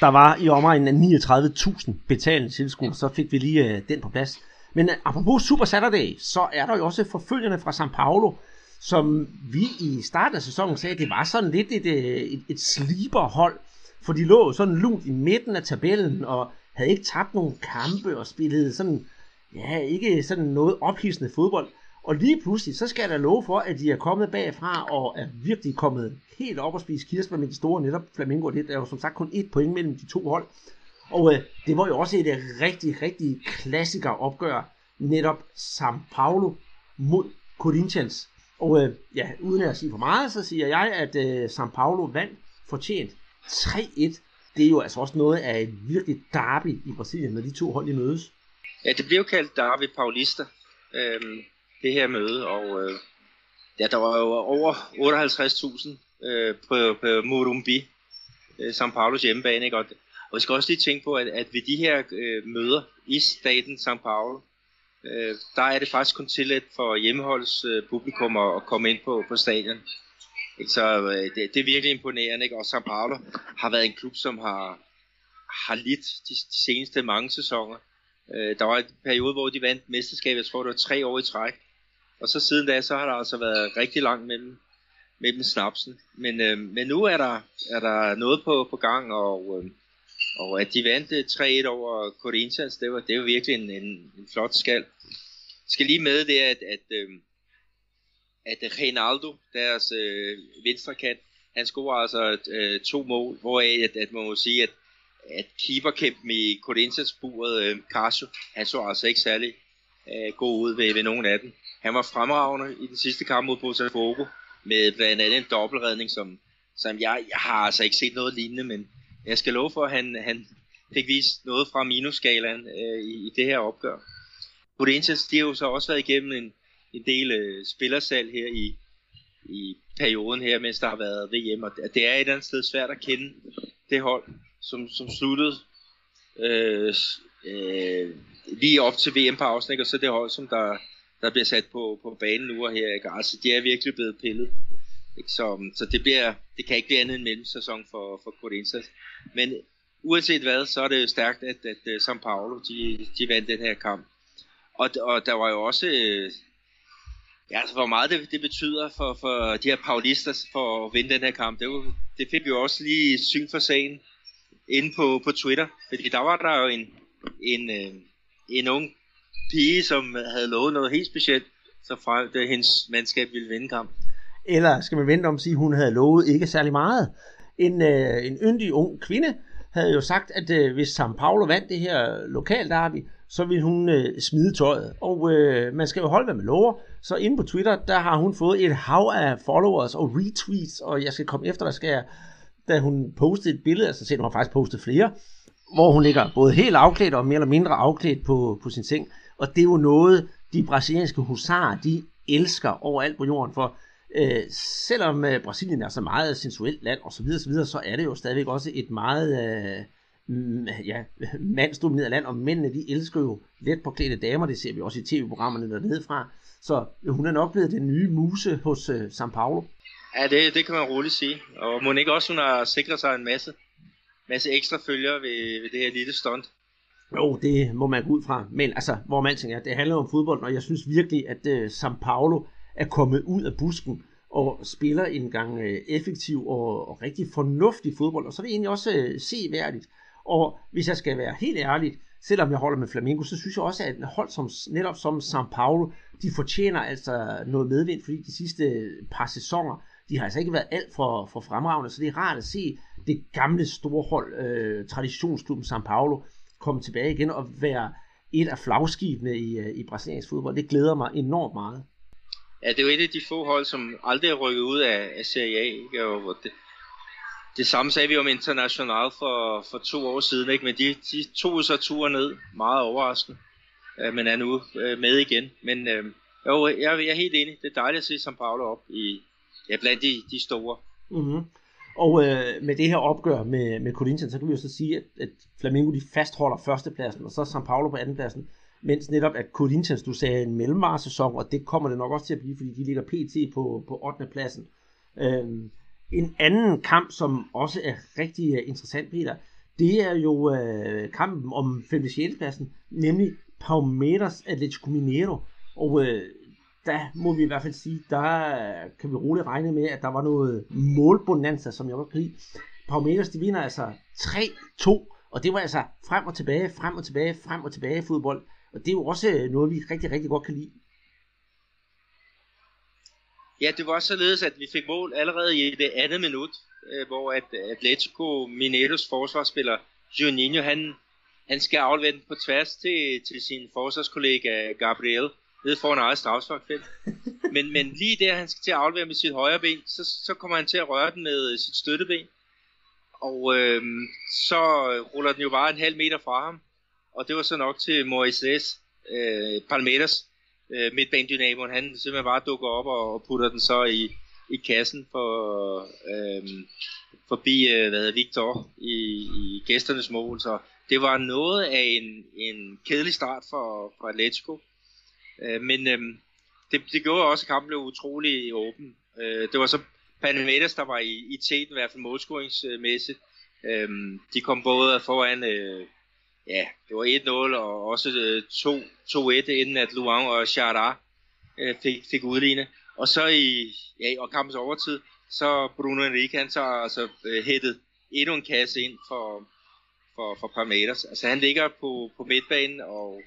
Der var i omegnen af 39.000 betalende tilskuere, så fik vi lige øh, den på plads. Men øh, apropos Super Saturday, så er der jo også forfølgerne fra São Paulo, som vi i starten af sæsonen sagde, det var sådan lidt et, et, et sleeper-hold, for de lå sådan lunt i midten af tabellen, og havde ikke tabt nogen kampe, og spillede sådan, ja, ikke sådan noget ophidsende fodbold. Og lige pludselig, så skal jeg da love for, at de er kommet bagfra, og er virkelig kommet helt op og spise kirsebær med de store netop Flamingo. Det er jo som sagt kun et point mellem de to hold. Og øh, det var jo også et rigtig, rigtig klassiker opgør, netop São Paulo mod Corinthians. Og øh, ja, uden at sige for meget, så siger jeg, at øh, São Paulo vandt fortjent 3-1. Det er jo altså også noget af et virkelig derby i Brasilien, når de to hold i mødes. Ja, det bliver jo kaldt Derby Paulista, øhm, det her møde, og øh, ja, der var jo over 58.000 øh, på, på Morumbi, øh, São Paulos hjemmebane, ikke? Og, og vi skal også lige tænke på, at, at ved de her øh, møder i staten São Paulo, øh, der er det faktisk kun tilladt for hjemmeholds øh, publikum at, at komme ind på, på stadion. Ikke? Så øh, det, det er virkelig imponerende, ikke? og São Paulo har været en klub, som har, har lidt de, de seneste mange sæsoner. Øh, der var en periode, hvor de vandt mesterskabet, jeg tror det var tre år i træk. Og så siden da, så har der altså været rigtig langt mellem, mellem snapsen. Men, øh, men nu er der, er der noget på, på gang, og, øh, og at de vandt øh, 3-1 over Corinthians, det var, det var virkelig en, en, en flot skal. Jeg skal lige med det, at, at øh, at øh, Reinaldo, deres øh, venstre kant, han scorer altså øh, to mål, hvoraf at, at man må sige, at, at keeperkæmpen i Corinthians buret, øh, Carso, han så altså ikke særlig øh, god ud ved, ved nogen af dem. Han var fremragende i den sidste kamp mod Botafogo, med blandt andet en dobbeltredning, som, som jeg, jeg har altså ikke set noget lignende, men jeg skal love for, at han, han fik vist noget fra minusskalaen øh, i, i det her opgør. Corinthians, de har jo så også været igennem en, en del øh, spillersal her i, i perioden her, mens der har været VM, og det er et eller andet sted svært at kende det hold, som, som sluttede øh, øh, lige op til VM-pausen, ikke? og så det hold, som der, der bliver sat på, på banen nu og her, ikke? altså de er virkelig blevet pillet. Ikke? Så, så det, bliver, det kan ikke blive andet end en mellemsæson for, for Corinthians. Men uanset hvad, så er det jo stærkt, at, at, at São Paulo, de, de vandt den her kamp. Og, og der var jo også øh, Ja, altså hvor meget det, det betyder for, for de her paulister for at vinde den her kamp, det, var, det fik vi jo også lige syn for sagen inde på, på Twitter. Fordi der var der jo en, en, en, en ung pige, som havde lovet noget helt specielt, så fra det hendes mandskab ville vinde kamp. Eller skal man vente om at sige, at hun havde lovet ikke særlig meget? En, øh, en yndig ung kvinde havde jo sagt, at øh, hvis San Paulo vandt det her lokalderby, så ville hun øh, smide tøjet. Og øh, man skal jo holde, hvad man lover. Så inde på Twitter, der har hun fået et hav af followers og retweets, og jeg skal komme efter, der skal jeg, da hun postede et billede, altså selv hun har faktisk postet flere, hvor hun ligger både helt afklædt og mere eller mindre afklædt på, på sin seng. Og det er jo noget, de brasilianske husarer, de elsker overalt på jorden, for øh, selvom øh, Brasilien er så meget sensuelt land og så videre, så, videre, så er det jo stadigvæk også et meget øh, ja, mandsdomineret land, og mændene de elsker jo let påklædte damer, det ser vi også i tv-programmerne dernede fra. Så hun er nok blevet den nye muse hos øh, São Paulo. Ja, det, det kan man roligt sige. Og må ikke også, hun har sikret sig en masse, masse ekstra følgere ved, ved det her lille stunt. Jo, det må man gå ud fra. Men altså, hvor man tænker, det handler om fodbold, og jeg synes virkelig, at uh, São Paulo er kommet ud af busken og spiller en gang uh, effektiv og, og rigtig fornuftig fodbold, og så er det egentlig også uh, seværdigt. Og hvis jeg skal være helt ærlig, selvom jeg holder med Flamengo, så synes jeg også, at hold som, netop som São Paulo, de fortjener altså noget medvind, fordi de sidste par sæsoner, de har altså ikke været alt for, for fremragende, så det er rart at se det gamle store hold, øh, traditionsklubben São Paulo, komme tilbage igen og være et af flagskibene i, øh, i brasiliansk fodbold. Det glæder mig enormt meget. Ja, det er jo et af de få hold, som aldrig er rykket ud af, af Serie A. Ikke? Og det, det samme sagde vi om International for, for to år siden, ikke? men de, de tog så turen ned, meget overraskende, øh, men er nu øh, med igen. Men øh, jo, jeg, jeg er helt enig, det er dejligt at se som Paulo op i, ja, blandt de, de store. Mm-hmm. Og øh, med det her opgør med, med Corinthians, så kan vi jo så sige, at, at Flamengo de fastholder førstepladsen, og så São Paulo på andenpladsen. Mens netop at Corinthians, du sagde en mellemvaresæson, og det kommer det nok også til at blive, fordi de ligger pt. på, på 8. pladsen. Øh, en anden kamp, som også er rigtig øh, interessant, Peter, det er jo øh, kampen om 5. 6. pladsen, nemlig Palmeiras Atletico Mineiro. Og øh, der må vi i hvert fald sige, der øh, kan vi roligt regne med, at der var noget målbonanza, som jeg godt kan lide. Palmeiras, de vinder altså 3-2, og det var altså frem og tilbage, frem og tilbage, frem og tilbage fodbold. Og det er jo også øh, noget, vi rigtig, rigtig godt kan lide. Ja, det var således, at vi fik mål allerede i det andet minut, øh, hvor at Atletico Mineiros forsvarsspiller Juninho, han, han skal aflevere den på tværs til, til sin forsvarskollega Gabriel, nede foran eget strafsparkfelt. Men, men lige der, han skal til at aflevere med sit højre ben, så, så kommer han til at røre den med sit støtteben. Og øh, så ruller den jo bare en halv meter fra ham. Og det var så nok til Moises øh, Palmeiras øh, midtbanedynamoen, han simpelthen bare dukker op og, og putter den så i, i kassen for, øh, forbi øh, hvad hedder, Victor i, i gæsternes mål. Så det var noget af en, en kedelig start for, for Atletico. Øh, men øh, det, det gjorde også, at kampen blev utrolig åben. Øh, det var så Panamedas, der var i, i teten, i hvert fald målscoringsmæssigt. Øh, de kom både foran, øh, ja, det var 1-0 og også øh, 2-1, inden at Luang og Chara øh, fik, fik udlignet. Og så i ja, og kampens overtid, så Bruno Henrique, han så altså øh, hættet endnu en kasse ind for, for, for Parmeters. Altså han ligger på, på midtbanen og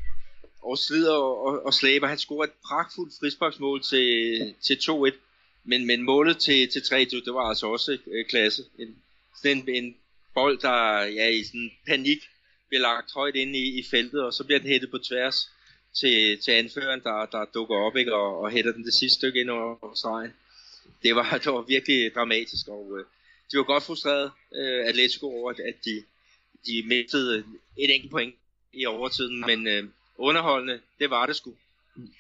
og slider og, og, og slæber. Han scorer et pragtfuldt frisparksmål til, til 2-1. Men, men målet til, til 3-2, det var altså også øh, klasse. En, sådan en, en bold, der ja, i sådan panik bliver lagt højt ind i, i feltet, og så bliver den hættet på tværs til, til anføreren, der, der dukker op ikke, og, og hætter den det sidste stykke ind over, over stregen. Det var, det var virkelig dramatisk, og øh, de var godt frustreret, øh, Atletico, over, at, at de, de mistede et enkelt point i overtiden, men øh, underholdende, det var det sgu.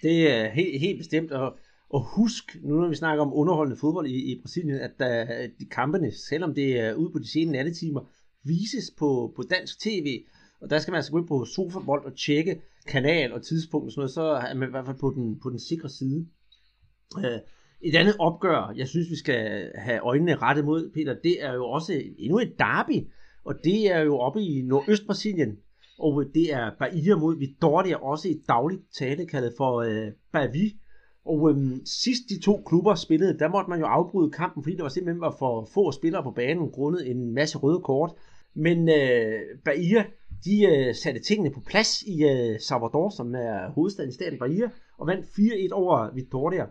Det er helt, helt bestemt, og, og husk, nu når vi snakker om underholdende fodbold i, i Brasilien, at øh, der, de kampene, selvom det er ude på de sene nattetimer, vises på, på dansk tv, og der skal man altså gå ind på Sofabold og tjekke kanal og tidspunkt og sådan noget, så er man i hvert fald på den, på den sikre side. Uh, et andet opgør, jeg synes, vi skal have øjnene rettet mod, Peter, det er jo også endnu et derby, og det er jo oppe i Nordøst-Brasilien, og det er Bahia mod Vitória, også i dagligt tale kaldet for øh, Bavi. Og øhm, sidst de to klubber spillede, der måtte man jo afbryde kampen, fordi der var simpelthen var for få spillere på banen, grundet en masse røde kort. Men øh, Bahia, de øh, satte tingene på plads i øh, Salvador, som er hovedstaden i staten Bahia, og vandt 4-1 over Vitória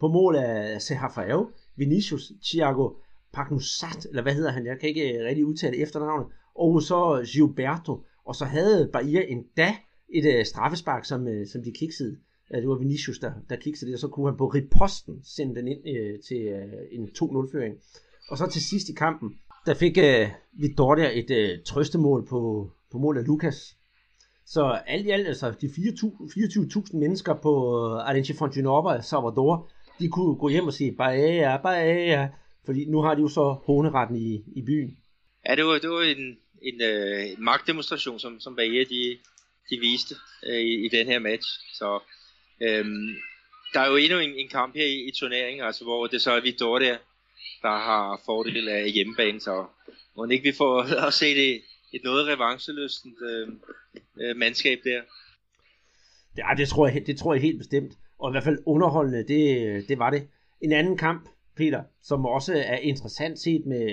på mål af Serra Vinicius, Thiago Pagnusat, eller hvad hedder han, jeg kan ikke øh, rigtig udtale efternavnet, og så Gilberto, og så havde Bahia endda et øh, straffespark, som, øh, som de kiksede. Det var Vinicius, der, der kiksede det, og så kunne han på riposten sende den ind øh, til øh, en 2-0-føring. Og så til sidst i kampen, der fik øh, Vittoria et øh, trøstemål på, på mål af Lukas. Så alt i alt, altså de 24.000 mennesker på øh, Arenche Fontinova, Salvador, de kunne gå hjem og sige, Bahia, Bahia, fordi nu har de jo så håneretten i, i byen. Ja, det var, det var en, en, øh, en magtdemonstration, som, som Bahia de, de viste øh, i, i den her match. Så øhm, der er jo endnu en, en kamp her i, i turneringen, altså, hvor det så er Vittoria, der har fordel af hjemmebane, så må ikke vi får at se det, et noget revancheløstent øh, øh, mandskab der. Ja, det tror, jeg, det tror jeg helt bestemt. Og i hvert fald underholdende, det, det var det. En anden kamp, Peter, som også er interessant set med,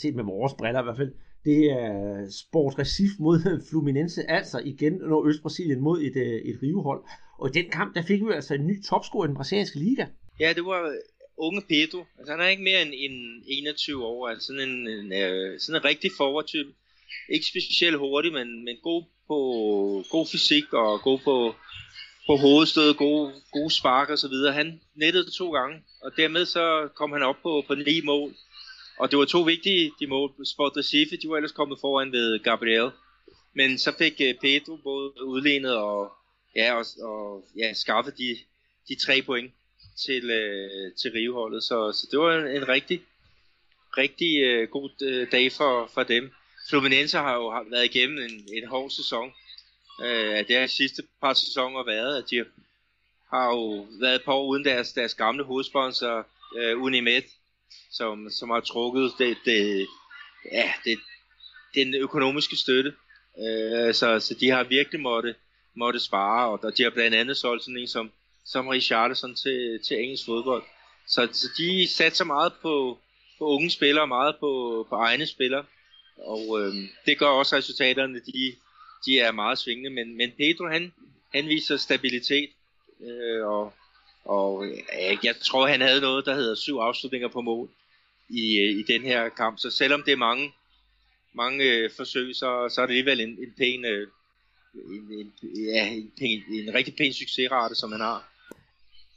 set med vores briller i hvert fald, det er Sport Recife mod Fluminense, altså igen når Øst-Brasilien mod et, øh, et rivehold. Og i den kamp, der fik vi altså en ny topscorer i den brasilianske liga. Ja, det var unge Pedro. Altså han er ikke mere end, end 21 år, altså sådan en, en, øh, sådan en rigtig forward-type. Ikke specielt hurtig, men, men god på god fysik og god på, på hovedstød, gode, gode spark og så videre. Han nettede to gange, og dermed så kom han op på, på ni mål. Og det var to vigtige de mål. Sport Recife, de var ellers kommet foran ved Gabriel. Men så fik øh, Pedro både udlignet og, ja, og, og ja, skaffet de, de tre point til, øh, til Riveholdet. Så, så det var en, en rigtig, rigtig øh, god øh, dag for, for dem. Fluminense har jo har været igennem en, en hård sæson. Øh, det har sidste par sæsoner været, at de har jo været på uden deres, deres gamle hovedsponsor, øh, Unimed som, som har trukket det, det, ja, det, den økonomiske støtte. Øh, så, så de har virkelig måtte, måtte spare, og de har blandt andet solgt sådan en som, som Richardson til, til engelsk fodbold. Så, så de satser meget på, på unge spillere, meget på, på egne spillere, og øh, det gør også resultaterne, de, de er meget svingende, men, men Pedro han, han viser stabilitet, øh, og, og øh, jeg, jeg tror han havde noget, der hedder syv afslutninger på mål, i, øh, i den her kamp. Så selvom det er mange, mange øh, forsøg, så, så er det alligevel en, en pæn, øh, en, en, ja, en, pæn, en rigtig pæn succesrate, som han har.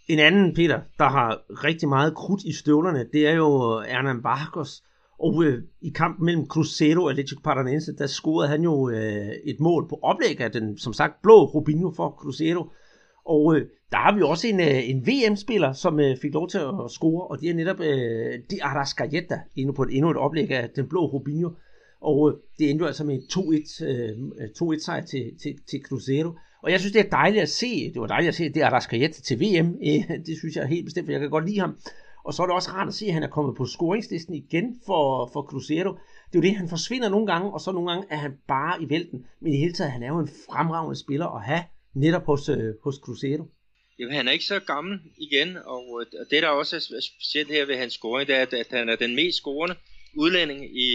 En anden, Peter, der har rigtig meget krudt i støvlerne, det er jo øh, Hernan Barcos. Og øh, i kampen mellem Cruzeiro og Atletico Paranaense, der scorede han jo øh, et mål på oplæg af den, som sagt, blå Rubinho for Cruzeiro. Og øh, der har vi også en, øh, en VM-spiller, som øh, fik lov til at score, og det er netop øh, Di Arrascaeta, endnu på et, endnu et oplæg af den blå Rubinho. Og øh, det endte jo altså med en 2-1, øh, 2-1 sejr til, til, til Cruzeiro. Og jeg synes, det er dejligt at se, det var dejligt at se det er Arrascaeta til VM, eh, det synes jeg er helt bestemt, for jeg kan godt lide ham. Og så er det også rart at se, at han er kommet på scoringslisten igen for, for Cruzeiro. Det er jo det, han forsvinder nogle gange, og så nogle gange er han bare i vælten. Men i hele taget, han er jo en fremragende spiller at have netop hos, øh, hos Cruzeiro. Jamen, han er ikke så gammel igen, og, øh, det der også er specielt her ved hans scoring, det er, at, han er den mest scorende udlænding i,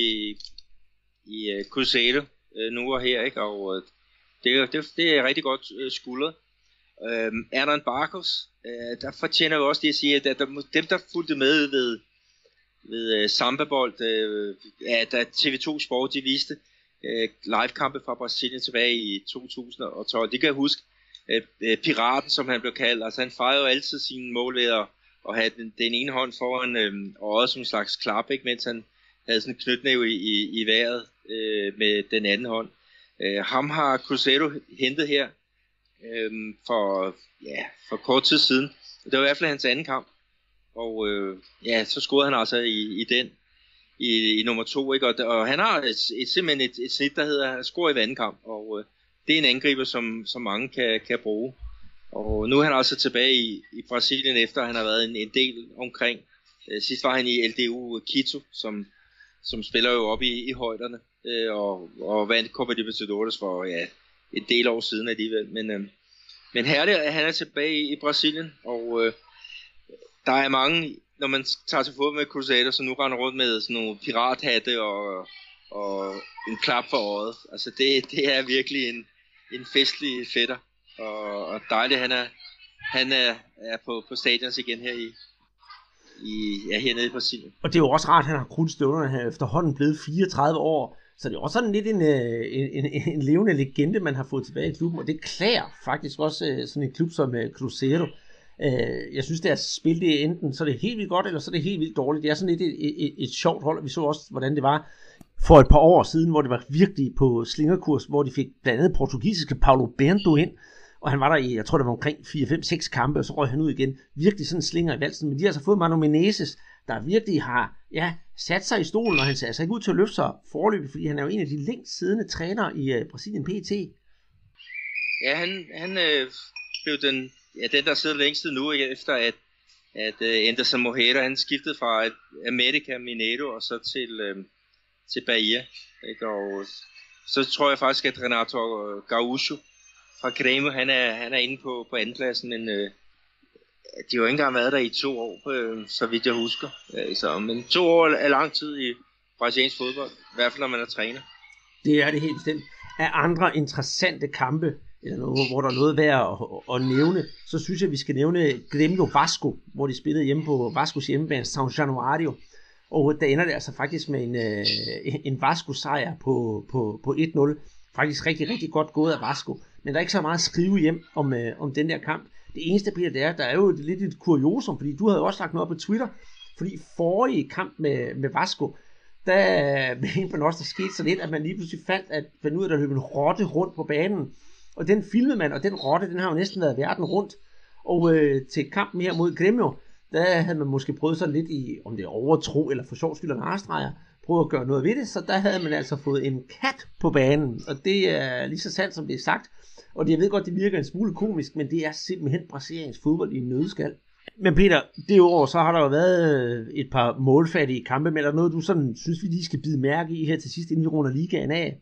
i øh, Cruzeiro nu og her, ikke? og det, det, det er rigtig godt øh, skuldret. Øh, Erdan Barkos, øh, der fortjener vi også det at sige, at der, dem der fulgte med ved, ved uh, Samba-bold, øh, uh, at TV2 Sport, de viste øh, live-kampe fra Brasilien tilbage i 2012. Det kan jeg huske, øh, øh, piraten, som han blev kaldt. Altså han fejrede jo altid sine mål ved at, at have den, den ene hånd foran, øh, og også en slags klap, ikke, mens han havde sådan en knytnæve i, i, i vejret øh, med den anden hånd. Øh, ham har Cruzeiro hentet her øh, for, ja, for kort tid siden. Det var i hvert fald hans anden kamp. Og øh, ja, så scorede han altså i, i den, i, i nummer to, ikke? Og, og han har et, et, simpelthen et, et snit, der hedder score i vandkamp. anden kamp. Og øh, det er en angriber, som, som mange kan, kan bruge. Og nu er han altså tilbage i, i Brasilien, efter han har været en, en del omkring. Øh, sidst var han i LDU Quito, som, som spiller jo op i, i højderne, øh, og, og vandt Copa Libertadores for ja, en del år siden alligevel. Men, øh, men herligt, han er tilbage i, i Brasilien, og øh, der er mange, når man tager til fod med Crusader, så nu render rundt med sådan nogle pirathatte og, og en klap for øjet. Altså det, det er virkelig en, en festlig fætter, og, og dejligt, han er, han er, er på, på stadions igen her i, i, ja, hernede i Brasilien. Og det er jo også rart, at han har krudt støvlerne. Han er efterhånden blevet 34 år. Så det er også sådan lidt en, øh, en, en, en levende legende, man har fået tilbage i klubben. Og det klæder faktisk også øh, sådan en klub som øh, Cruzeiro. Jeg synes, det er spil, det er enten så er det helt vildt godt, eller så er det helt vildt dårligt. Det er sådan lidt et, et, et, et sjovt hold, og vi så også, hvordan det var for et par år siden, hvor det var virkelig på slingerkurs, hvor de fik blandt andet portugisiske Paulo Bento ind, og han var der i, jeg tror det var omkring 4, 5, 6 kampe, og så røg han ud igen. Virkelig sådan slinger i valsen, men de har altså fået Manu Menezes, der virkelig har ja, sat sig i stolen, og han ser altså ikke ud til at løfte sig forløbig, fordi han er jo en af de længst siddende trænere i uh, Brasilien PT. Ja, han, han øh, blev den, ja, den, der sidder længst nu, efter at, at uh, Anderson Mojera, han skiftede fra America Mineiro og så til, øh, til Bahia. Ikke? Og så tror jeg faktisk, at Renato Gaúcho fra Grêmio, han er, han er inde på, på andenpladsen, men øh, de har jo ikke engang været der i to år, øh, så vidt jeg husker. Øh, så, men to år er lang tid i brasiliansk fodbold, i hvert fald når man er træner. Det er det helt bestemt. Af andre interessante kampe, eller noget, hvor der er noget værd at, at, nævne, så synes jeg, at vi skal nævne Gremio Vasco, hvor de spillede hjemme på Vascos hjemmebane, São Januario. Og der ender det altså faktisk med en, øh, en Vasco-sejr på, på, på 1-0. Faktisk rigtig, rigtig godt gået af Vasco. Men der er ikke så meget at skrive hjem om, øh, om den der kamp. Det eneste, Peter, det er, der er jo lidt et kuriosum, fordi du havde også lagt noget op på Twitter, fordi forrige kamp med, med Vasco, der øh, mente en på os, der skete så lidt, at man lige pludselig fandt, at fandt ud af, at der løb en rotte rundt på banen. Og den filmede man, og den rotte, den har jo næsten været verden rundt. Og øh, til kampen her mod Gremio, der havde man måske prøvet sådan lidt i, om det er overtro eller for sjov skyld eller narestreger, prøve at gøre noget ved det, så der havde man altså fået en kat på banen, og det er lige så sandt, som det er sagt. Og det, jeg ved godt, det virker en smule komisk, men det er simpelthen Brasiliens fodbold i en nødskal. Men Peter, det år, så har der jo været øh, et par målfattige kampe, men er der noget, du sådan synes, vi lige skal bide mærke i her til sidst, inden vi runder ligaen af?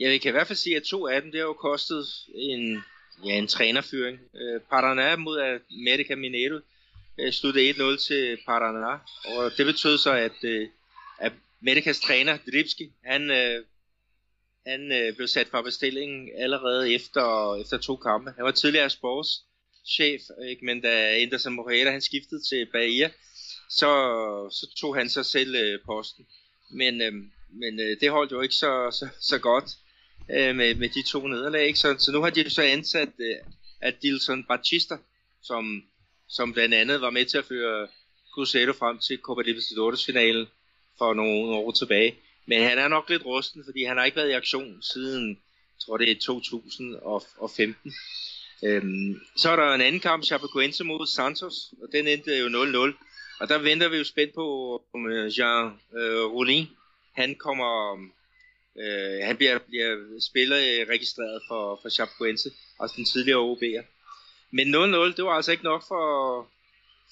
Ja, vi kan i hvert fald sige, at to af dem, det har jo kostet en, ja, en trænerfyring. Øh, Paraná mod America Mineiro øh, 1-0 til Paraná, og det betød så, at, øh, at Medicas træner, Dribski, han, øh, han øh, blev sat fra bestillingen allerede efter, efter to kampe. Han var tidligere sportschef, ikke? men da Anderson Moreira han skiftede til Bahia, så, så tog han sig selv øh, posten. Men, øh, men øh, det holdt jo ikke så, så, så godt øh, med, med de to nederlag. Ikke? Så, så nu har de så ansat øh, Adilson Batista, som, som blandt andet var med til at føre Cruzeiro frem til Copa Libertadores finalen for nogle år tilbage. Men han er nok lidt rusten, fordi han har ikke været i aktion siden, jeg tror det er 2015. Øhm, så er der en anden kamp, Chapecoense mod Santos, og den endte jo 0-0. Og der venter vi jo spændt på, om øh, Jean øh, Roulin, han kommer, øh, han bliver, bliver spiller øh, registreret for, for Chapecoense, altså den tidligere OB'er. Men 0-0, det var altså ikke nok for,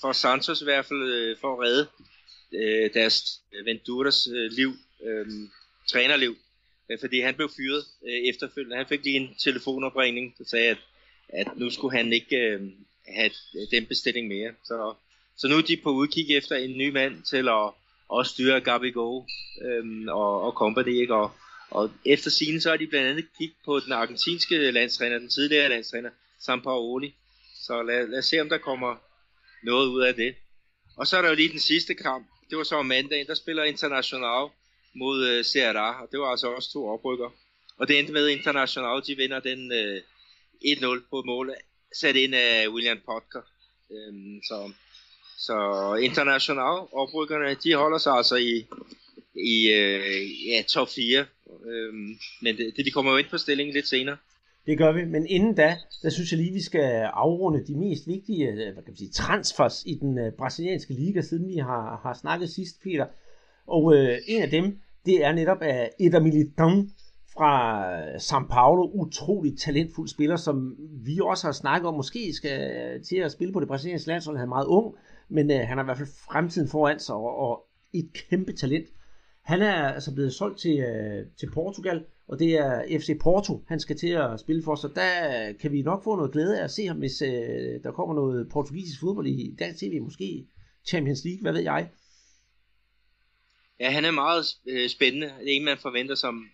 for Santos i hvert fald, øh, for at redde øh, deres Venturas øh, liv øh, trænerliv, øh, fordi han blev fyret øh, efterfølgende. Han fik lige en telefonopringning, der sagde, at, at nu skulle han ikke øh, have øh, den bestilling mere. Så, så nu er de på udkig efter en ny mand til at, at styre Gabigol øh, og, og company, ikke? Og, og efter sine så har de blandt andet kigget på den argentinske landstræner, den tidligere landstræner, Sampaoli. Så lad, lad os se, om der kommer noget ud af det. Og så er der jo lige den sidste kamp. Det var så om mandagen, der spiller International mod øh, Ceará, og det var altså også to oprykker. Og det endte med, at International de vinder den øh, 1-0 på mål, sat ind af William Potker. Øhm, så, så International oprykkerne, de holder sig altså i, i øh, ja, top 4. Øhm, men det, de kommer jo ind på stillingen lidt senere. Det gør vi, men inden da, der synes jeg lige, vi skal afrunde de mest vigtige øh, hvad kan man sige, transfers i den uh, brasilianske liga, siden vi har, har snakket sidst, Peter. Og øh, en af dem, det er netop af Eder Militão fra São Paulo. utrolig talentfuld spiller, som vi også har snakket om, måske skal til at spille på det brasilianske landshold. Han er meget ung, men øh, han har i hvert fald fremtiden foran sig, og, og et kæmpe talent. Han er altså blevet solgt til, øh, til Portugal, og det er FC Porto, han skal til at spille for, så der kan vi nok få noget glæde af at se ham, hvis øh, der kommer noget portugisisk fodbold i dansk tv, måske Champions League, hvad ved jeg. Ja, han er meget øh, spændende. Det er en, man forventer som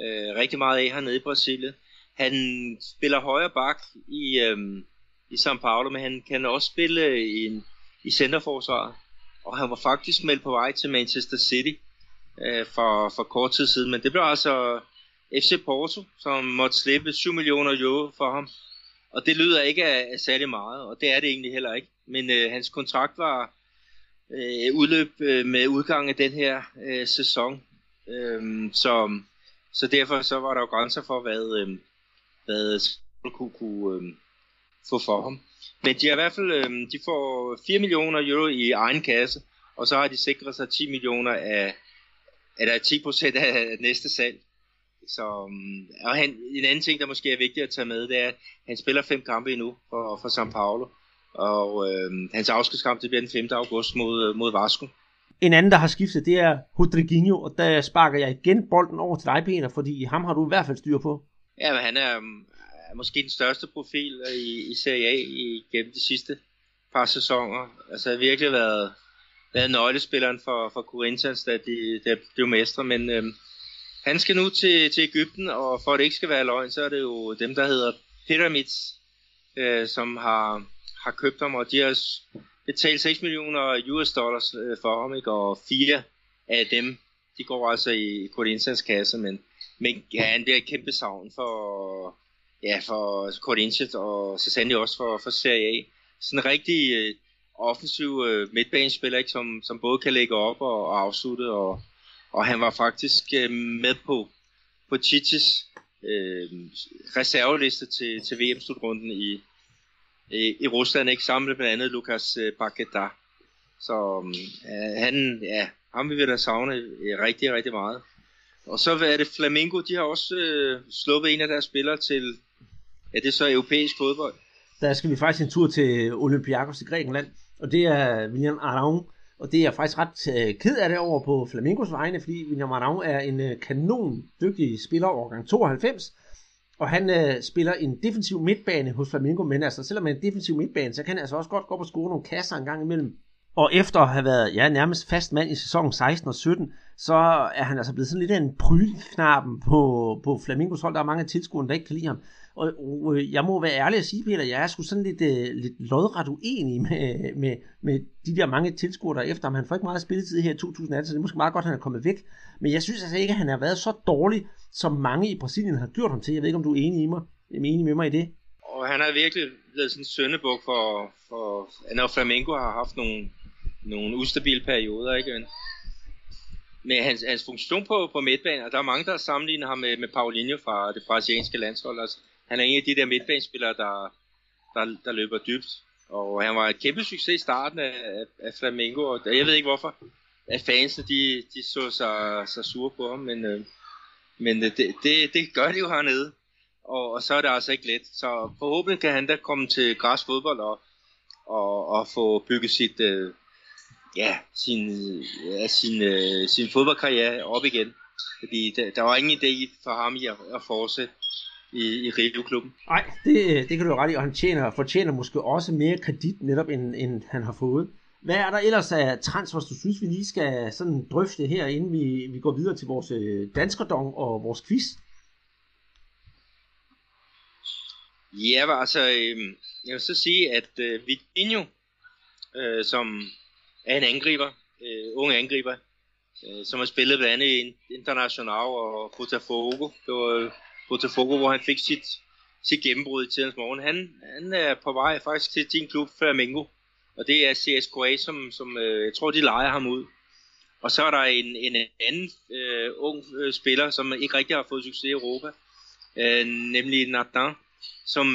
øh, rigtig meget af hernede i Brasilien. Han spiller højre bak i, øh, i São Paulo, men han kan også spille i, i centerforsvaret. og han var faktisk meldt på vej til Manchester City øh, for, for kort tid siden, men det blev altså FC Porto, som måtte slippe 7 millioner euro for ham. Og det lyder ikke af, af særlig meget, og det er det egentlig heller ikke. Men øh, hans kontrakt var øh, udløb øh, med udgang af den her øh, sæson. Øh, så, så derfor så var der jo grænser for, hvad, øh, hvad kunne, kunne øh, få for ham. Men de har i hvert fald, øh, de får 4 millioner euro i egen kasse, og så har de sikret sig 10 millioner af, eller 10 procent af næste salg. Så, øhm, og han, en anden ting, der måske er vigtigt at tage med, det er, at han spiller fem kampe endnu for, for São Paulo. Og øh, hans afskedskamp, det bliver den 5. august mod, mod Vasco. En anden, der har skiftet, det er Rodriguinho, og der sparker jeg igen bolden over til dig, Peter, fordi ham har du i hvert fald styr på. Ja, men han er, er måske den største profil i, i Serie A gennem de sidste par sæsoner. Altså har virkelig været, været nøglespilleren for, for Corinthians, da de, de blev mestre, men øh, han skal nu til, til Ægypten, og for at det ikke skal være løgn, så er det jo dem, der hedder Pyramids, øh, som har, har købt ham, og de har betalt 6 millioner US dollars øh, for ham, ikke? og fire af dem, de går altså i Corinthians kasse, men, men ja, han bliver et kæmpe savn for, ja, for Corinthians, og så sandelig også for, for Serie A. Sådan en rigtig øh, offensiv øh, midtbanespiller, ikke? Som, som både kan lægge op og, og afslutte, og, og han var faktisk øh, med på, på Chichis øh, reserveliste til, til VM-slutrunden i, i, i Rusland, ikke sammen med blandt andet Lukas øh, Paqueta. Så øh, han, ja, ham vil vi da savne øh, rigtig, rigtig meget. Og så er det Flamengo, de har også øh, sluppet en af deres spillere til, ja, det er så europæisk fodbold. Der skal vi faktisk en tur til Olympiakos i Grækenland, og det er William Araun, og det er jeg faktisk ret øh, ked af det over på Flamingos vegne, fordi William er en øh, kanon dygtig spiller overgang 92, og han øh, spiller en defensiv midtbane hos Flamingo, men altså selvom han er en defensiv midtbane, så kan han altså også godt gå op og score nogle kasser en gang imellem. Og efter at have været ja, nærmest fast mand i sæsonen 16 og 17, så er han altså blevet sådan lidt af en prylknappen på, på Flamingos hold. Der er mange tilskuere, der ikke kan lide ham. Og, og øh, jeg må være ærlig at sige, Peter, jeg er sgu sådan lidt, øh, lidt lodret uenig med, med, med de der mange tilskuere der efter ham. Han får ikke meget spilletid her i 2018, så det er måske meget godt, at han er kommet væk. Men jeg synes altså ikke, at han har været så dårlig, som mange i Brasilien har gjort ham til. Jeg ved ikke, om du er enig, i mig, er enig med mig i det? Og han er virkelig blevet sådan en søndebuk for, for når Flamengo har haft nogle, nogle ustabile perioder, ikke? Med hans, hans funktion på, på midtbanen, og der er mange, der sammenligner ham med, med Paulinho fra det brasilianske landshold. Altså, han er en af de der midtbanespillere, der, der, der løber dybt. Og han var et kæmpe succes i starten af, af, af Flamengo, og jeg ved ikke hvorfor, at fansene de, de så sig, sig sure på ham, men, øh, men øh, det, det, det gør de jo hernede. Og, og så er det altså ikke let. Så forhåbentlig kan han da komme til græsfodbold og, og, og få bygget sit, øh, ja, sin, ja, sin, øh, sin fodboldkarriere op igen. Fordi der, der var ingen idé for ham i at, at fortsætte i, i Rio-klubben. Nej, det, det kan du ret i, og han tjener, fortjener måske også mere kredit netop, end, end han har fået. Hvad er der ellers af transfers, du synes, vi lige skal sådan drøfte her, inden vi, vi går videre til vores øh, danskerdong og vores quiz? Ja, altså, øh, jeg vil så sige, at øh, Vitinho, øh, som af en angriber, øh, unge angriber, øh, som har spillet blandt andet i International og Botafogo. Det var øh, Botafogo, hvor han fik sit, sit gennembrud i tidens morgen. Han, han er på vej faktisk til din klub, Flamengo, og det er CSKA, som, som øh, jeg tror, de leger ham ud. Og så er der en, en anden øh, ung øh, spiller, som ikke rigtig har fået succes i Europa, øh, nemlig Nathan, som,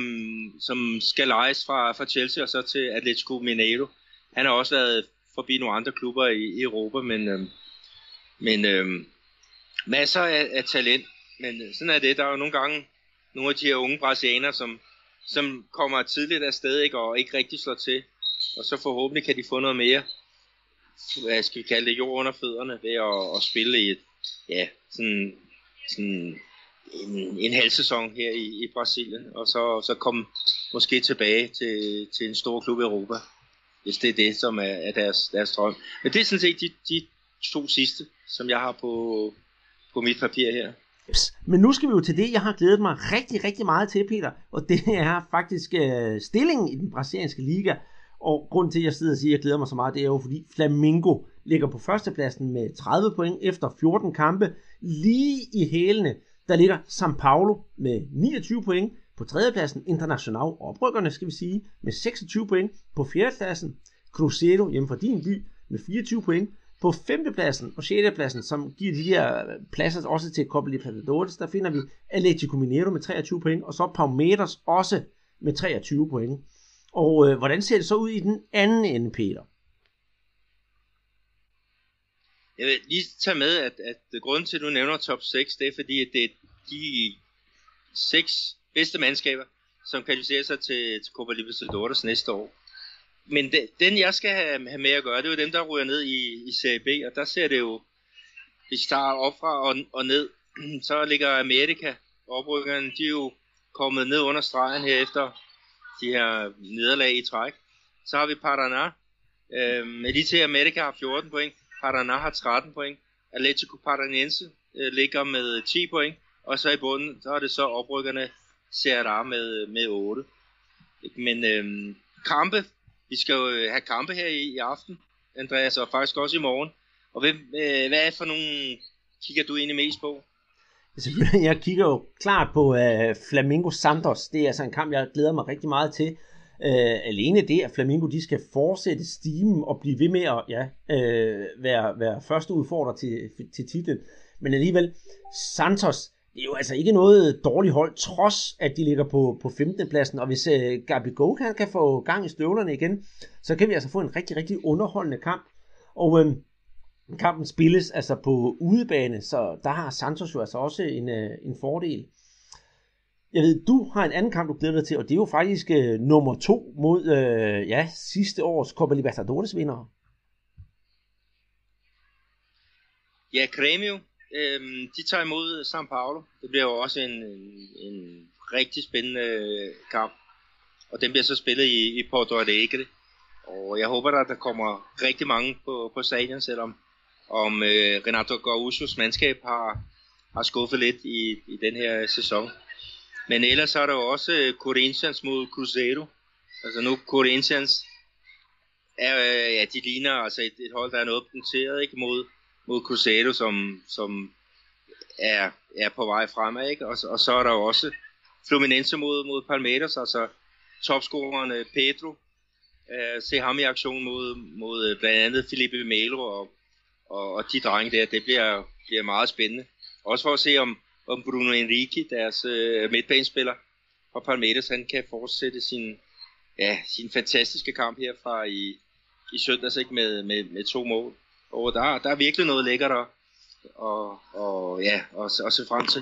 som skal lejes fra, fra Chelsea og så til Atletico Mineiro. Han har også været forbi nogle andre klubber i, i Europa, men, øh, men øh, masser af, af talent. Men øh, sådan er det. Der er jo nogle gange nogle af de her unge brasilianere, som, som kommer tidligt afsted ikke, og ikke rigtig slår til. Og så forhåbentlig kan de få noget mere, hvad skal vi kalde det, jord under fødderne ved at, at spille i et, ja, sådan, sådan en, en halv sæson her i, i Brasilien, og så, så komme måske tilbage til, til en stor klub i Europa, hvis det er det, som er, er deres, deres drøm. Men det er sådan set de, de to sidste, som jeg har på, på mit papir her. Men nu skal vi jo til det, jeg har glædet mig rigtig, rigtig meget til, Peter. Og det er faktisk øh, stillingen i den brasilianske liga. Og grund til, at jeg sidder og siger, at jeg glæder mig så meget, det er jo, fordi Flamingo ligger på førstepladsen med 30 point efter 14 kampe. Lige i hælene, der ligger São Paulo med 29 point. På tredjepladsen International oprykkerne, skal vi sige, med 26 point. På fjerdepladsen Cruzeiro hjemme fra din by med 24 point. På femtepladsen og sjettepladsen, som giver de her øh, pladser også til Copa Libertadores, der finder vi Atletico Mineiro med 23 point, og så Palmeiras også med 23 point. Og øh, hvordan ser det så ud i den anden ende, Peter? Jeg vil lige tage med, at, at grunden til, at du nævner top 6, det er fordi, at det er de seks bedste mandskaber, som kvalificerer sig til, til Copa Libertadores næste år. Men de, den, jeg skal have, have med at gøre, det er jo dem, der ryger ned i, i Serie B, og der ser det jo, hvis vi starter op fra og, og ned, så ligger Amerika, oprykkerne, de er jo kommet ned under stregen her efter de her nederlag i træk. Så har vi Paraná. Øhm, Elite America har 14 point. Paraná har 13 point. Atletico Paranense øh, ligger med 10 point. Og så i bunden, så er det så oprykkerne Ceará med, med 8. Men øh, kampe, vi skal jo øh, have kampe her i, i aften, Andreas, og faktisk også i morgen. Og hvem, øh, hvad er for nogle kigger du egentlig mest på? Jeg kigger jo klart på øh, Flamingo Santos. Det er altså en kamp, jeg glæder mig rigtig meget til. Øh, alene det, at Flamingo de skal fortsætte stimen og blive ved med at ja, øh, være, være første udfordrer til, til titlen. Men alligevel, Santos, det er jo altså ikke noget dårligt hold, trods at de ligger på, på 15. pladsen. Og hvis uh, Gabi Gokan kan, få gang i støvlerne igen, så kan vi altså få en rigtig, rigtig underholdende kamp. Og uh, kampen spilles altså på udebane, så der har Santos jo altså også en, uh, en fordel. Jeg ved, du har en anden kamp, du glæder dig til, og det er jo faktisk uh, nummer to mod uh, ja, sidste års Copa Libertadores vinder. Ja, Grêmio Øhm, de tager imod São Paulo. Det bliver jo også en, en, en rigtig spændende kamp. Og den bliver så spillet i, i Porto Alegre. Og jeg håber, at der kommer rigtig mange på, på stadion, selvom om øh, Renato Gaúchos mandskab har, har skuffet lidt i, i den her sæson. Men ellers er der jo også øh, Corinthians mod Cruzeiro. Altså nu Corinthians er, øh, ja, de ligner altså et, et hold, der er noget punkteret ikke, mod, mod Cruzeiro, som, som er, er på vej fremad, ikke? Og, og så er der jo også Fluminense mod, mod Palmeiras, altså topscoreren Pedro, øh, se ham i aktion mod, mod øh, blandt andet Felipe Melo og, og, og de drenge der, det bliver, bliver meget spændende. Også for at se om, om Bruno Henrique, deres øh, midtbanespiller fra Palmeiras, han kan fortsætte sin, ja, sin fantastiske kamp her fra i, i søndags ikke, med, med, med to mål. Og oh, der, der er virkelig noget lækkert at, og, og, ja, og, og se frem til.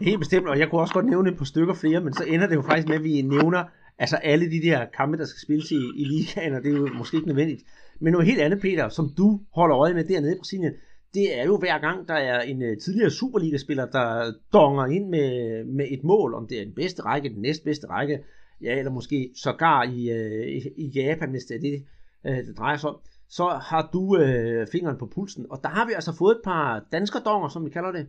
Helt bestemt, og jeg kunne også godt nævne et par stykker flere, men så ender det jo faktisk med, at vi nævner altså alle de der kampe, der skal spilles i, i ligaen, og det er jo måske ikke nødvendigt. Men noget helt andet, Peter, som du holder øje med dernede i Brasilien, det er jo hver gang, der er en uh, tidligere Superliga-spiller, der donger ind med, med et mål, om det er den bedste række, den næstbedste række, ja, eller måske sågar i, uh, i Japan, hvis det er det, uh, det drejer sig om så har du øh, fingeren på pulsen. Og der har vi altså fået et par danskerdonger, som vi kalder det.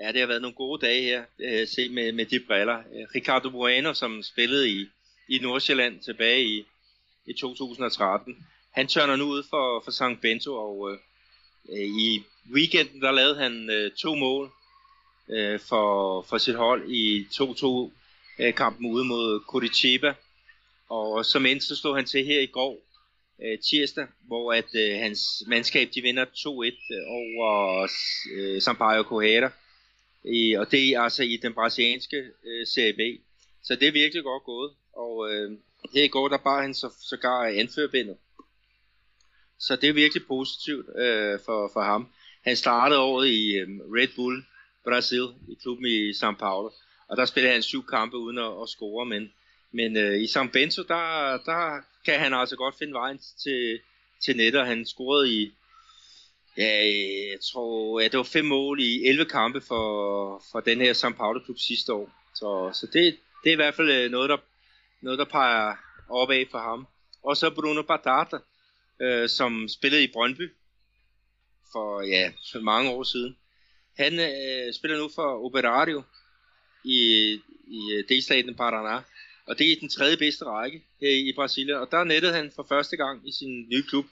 Ja, det har været nogle gode dage her, øh, se med, med de briller. Øh, Ricardo Bueno, som spillede i, i Nordsjælland tilbage i, i 2013, han tørner nu ud for, for St. Bento, og øh, i weekenden, der lavede han øh, to mål øh, for, for sit hold i 2-2-kampen øh, ude mod Curitiba. Og som end så slog han til her i går, øh, tirsdag, hvor at øh, hans mandskab de vinder 2-1 øh, over øh, Sampaio Correa. I, og det er altså i den brasilianske øh, Serie B. Så det er virkelig godt gået. Og øh, her i går, der bar han så, sågar anførbindet. Så det er virkelig positivt øh, for, for ham. Han startede året i øh, Red Bull Brasil, i klubben i São Paulo. Og der spillede han syv kampe uden at, at score, men men øh, i San Bento, der, der kan han altså godt finde vejen til, til netter. Han scorede i, ja, jeg tror, ja, det var fem mål i 11 kampe for, for den her São Paulo klub sidste år. Så, så det, det er i hvert fald øh, noget, der, noget, der peger opad for ham. Og så Bruno Badata, øh, som spillede i Brøndby for, ja, for mange år siden. Han øh, spiller nu for Operario i, i øh, delstaten Paraná og det er den tredje bedste række her i Brasilien. Og der nettede han for første gang i sin nye klub,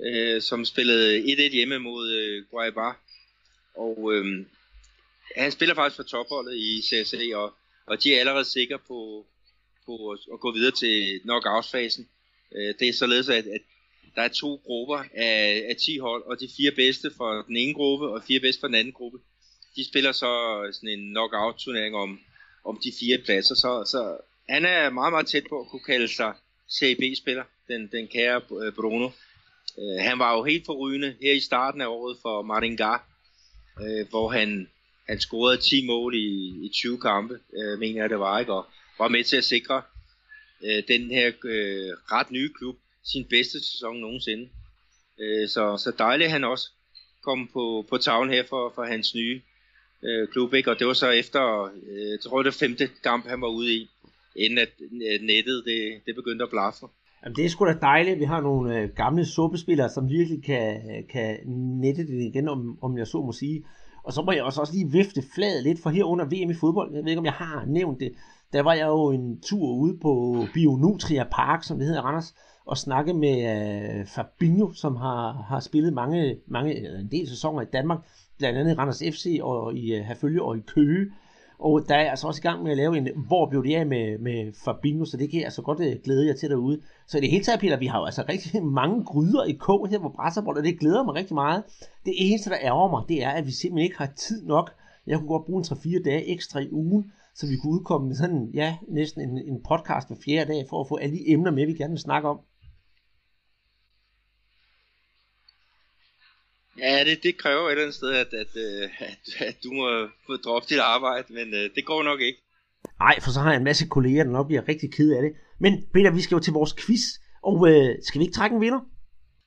øh, som spillede 1-1 hjemme mod øh, Guaybá. Og øh, han spiller faktisk for topholdet i CSA, og, og de er allerede sikre på, på at, at gå videre til knockout-fasen. Øh, det er således, at, at der er to grupper af, af 10 hold, og de fire bedste for den ene gruppe, og fire bedste for den anden gruppe. De spiller så sådan en knockout-turnering om, om de fire pladser, så, så han er meget, meget tæt på at kunne kalde sig CB-spiller, den, den kære øh, Bruno. Øh, han var jo helt forrygende her i starten af året for Maringá, øh, hvor han, han scorede 10 mål i, i 20 kampe, øh, mener jeg det var, ikke? og var med til at sikre øh, den her øh, ret nye klub sin bedste sæson nogensinde. Øh, så, så dejligt han også kom på, på tavlen her for, for hans nye øh, klub, ikke? og det var så efter, øh, jeg tror det femte kamp han var ude i, inden at nettet det, det begyndte at blaffe. Jamen, det er sgu da dejligt, vi har nogle øh, gamle suppespillere, som virkelig kan, øh, kan nette det igen, om, om jeg så må sige. Og så må jeg også, også lige vifte fladet lidt, for her under VM i fodbold, jeg ved ikke, om jeg har nævnt det, der var jeg jo en tur ude på Bionutria Park, som det hedder Randers, og snakke med uh, Fabinho, som har, har spillet mange, mange, en del sæsoner i Danmark, blandt andet i Randers FC og i øh, uh, Herfølge og i Køge. Og der er altså også i gang med at lave en, hvor blev det af med, med Fabinho, så det kan jeg altså godt øh, glæde jer til derude. Så i det hele taget, Peter, vi har jo altså rigtig mange gryder i kog her på Brasserbold, og det glæder mig rigtig meget. Det eneste, der ærger mig, det er, at vi simpelthen ikke har tid nok. Jeg kunne godt bruge en 3-4 dage ekstra i ugen, så vi kunne udkomme med sådan, ja, næsten en, en podcast hver fjerde dag, for at få alle de emner med, vi gerne vil snakke om. Ja, det, det kræver et eller andet sted, at, at, at, at, at du må få droppet dit arbejde, men uh, det går nok ikke. Nej, for så har jeg en masse kolleger, der nok bliver rigtig ked af det. Men Peter, vi skal jo til vores quiz, og uh, skal vi ikke trække en vinder?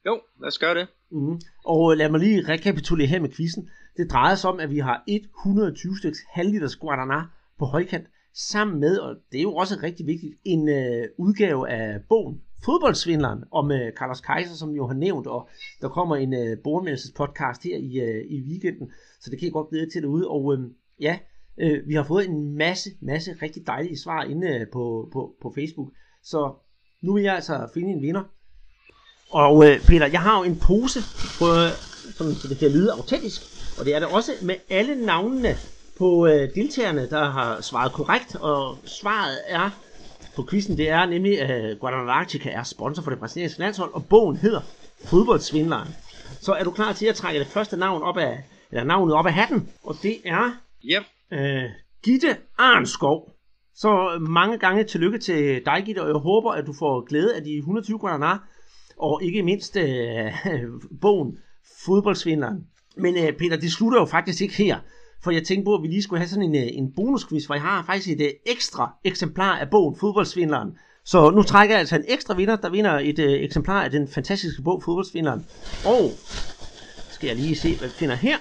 Jo, lad os gøre det. Mm. Og lad mig lige rekapitulere her med quizzen. Det drejer sig om, at vi har 120 stykker halvliters Guaraná på højkant, sammen med, og det er jo også rigtig vigtigt, en uh, udgave af bogen fodboldsvindleren og med Carlos Kaiser, som jo har nævnt, og der kommer en øh, uh, podcast her i, øh, i weekenden, så det kan I godt glæde til derude. Og øh, ja, øh, vi har fået en masse, masse rigtig dejlige svar inde øh, på, på, på Facebook, så nu vil jeg altså finde en vinder. Og øh, Peter, jeg har jo en pose, på, øh, sådan, så det kan lyde autentisk, og det er det også med alle navnene på øh, deltagerne, der har svaret korrekt, og svaret er på quizzen, det er nemlig, at uh, Guadalajara er sponsor for det brasilianske landshold, og bogen hedder Fodboldsvindleren. Så er du klar til at trække det første navn op af, eller navnet op af hatten, og det er yep. øh, Gitte Arnskov. Så mange gange tillykke til dig, Gitte, og jeg håber, at du får glæde af de 120 Guadalajara, og ikke mindst øh, bogen Fodboldsvinderen. Men øh, Peter, det slutter jo faktisk ikke her for jeg tænkte på, at vi lige skulle have sådan en, øh, en bonusquiz, for jeg har faktisk et øh, ekstra eksemplar af bogen Fodboldsvindleren. Så nu trækker jeg altså en ekstra vinder, der vinder et øh, eksemplar af den fantastiske bog Fodboldsvindleren. Og skal jeg lige se, hvad vi finder her.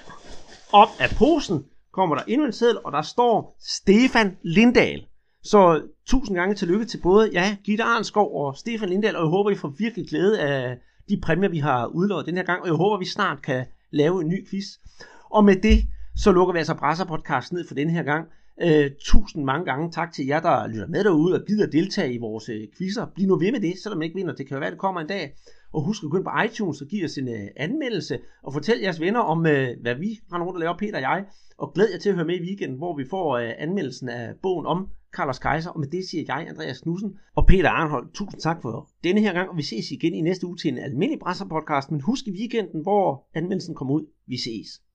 Op af posen kommer der endnu en seddel, og der står Stefan Lindahl. Så tusind gange tillykke til både ja, Gitte Arnskov og Stefan Lindahl, og jeg håber, I får virkelig glæde af de præmier, vi har udlået den her gang, og jeg håber, vi snart kan lave en ny quiz. Og med det, så lukker vi altså Brasser Podcast ned for den her gang. Øh, tusind mange gange tak til jer, der lytter med derude og gider deltage i vores øh, quizzer. Bliv nu ved med det, selvom I ikke vinder. Det kan jo være, det kommer en dag. Og husk at gå ind på iTunes og give os en øh, anmeldelse og fortæl jeres venner om, øh, hvad vi har rundt og laver, Peter og jeg. Og glæd jer til at høre med i weekenden, hvor vi får øh, anmeldelsen af bogen om Carlos Kaiser. Og med det siger jeg, Andreas Knudsen og Peter Arnhold. Tusind tak for denne her gang, og vi ses igen i næste uge til en almindelig Brasser podcast. Men husk i weekenden, hvor anmeldelsen kommer ud. Vi ses.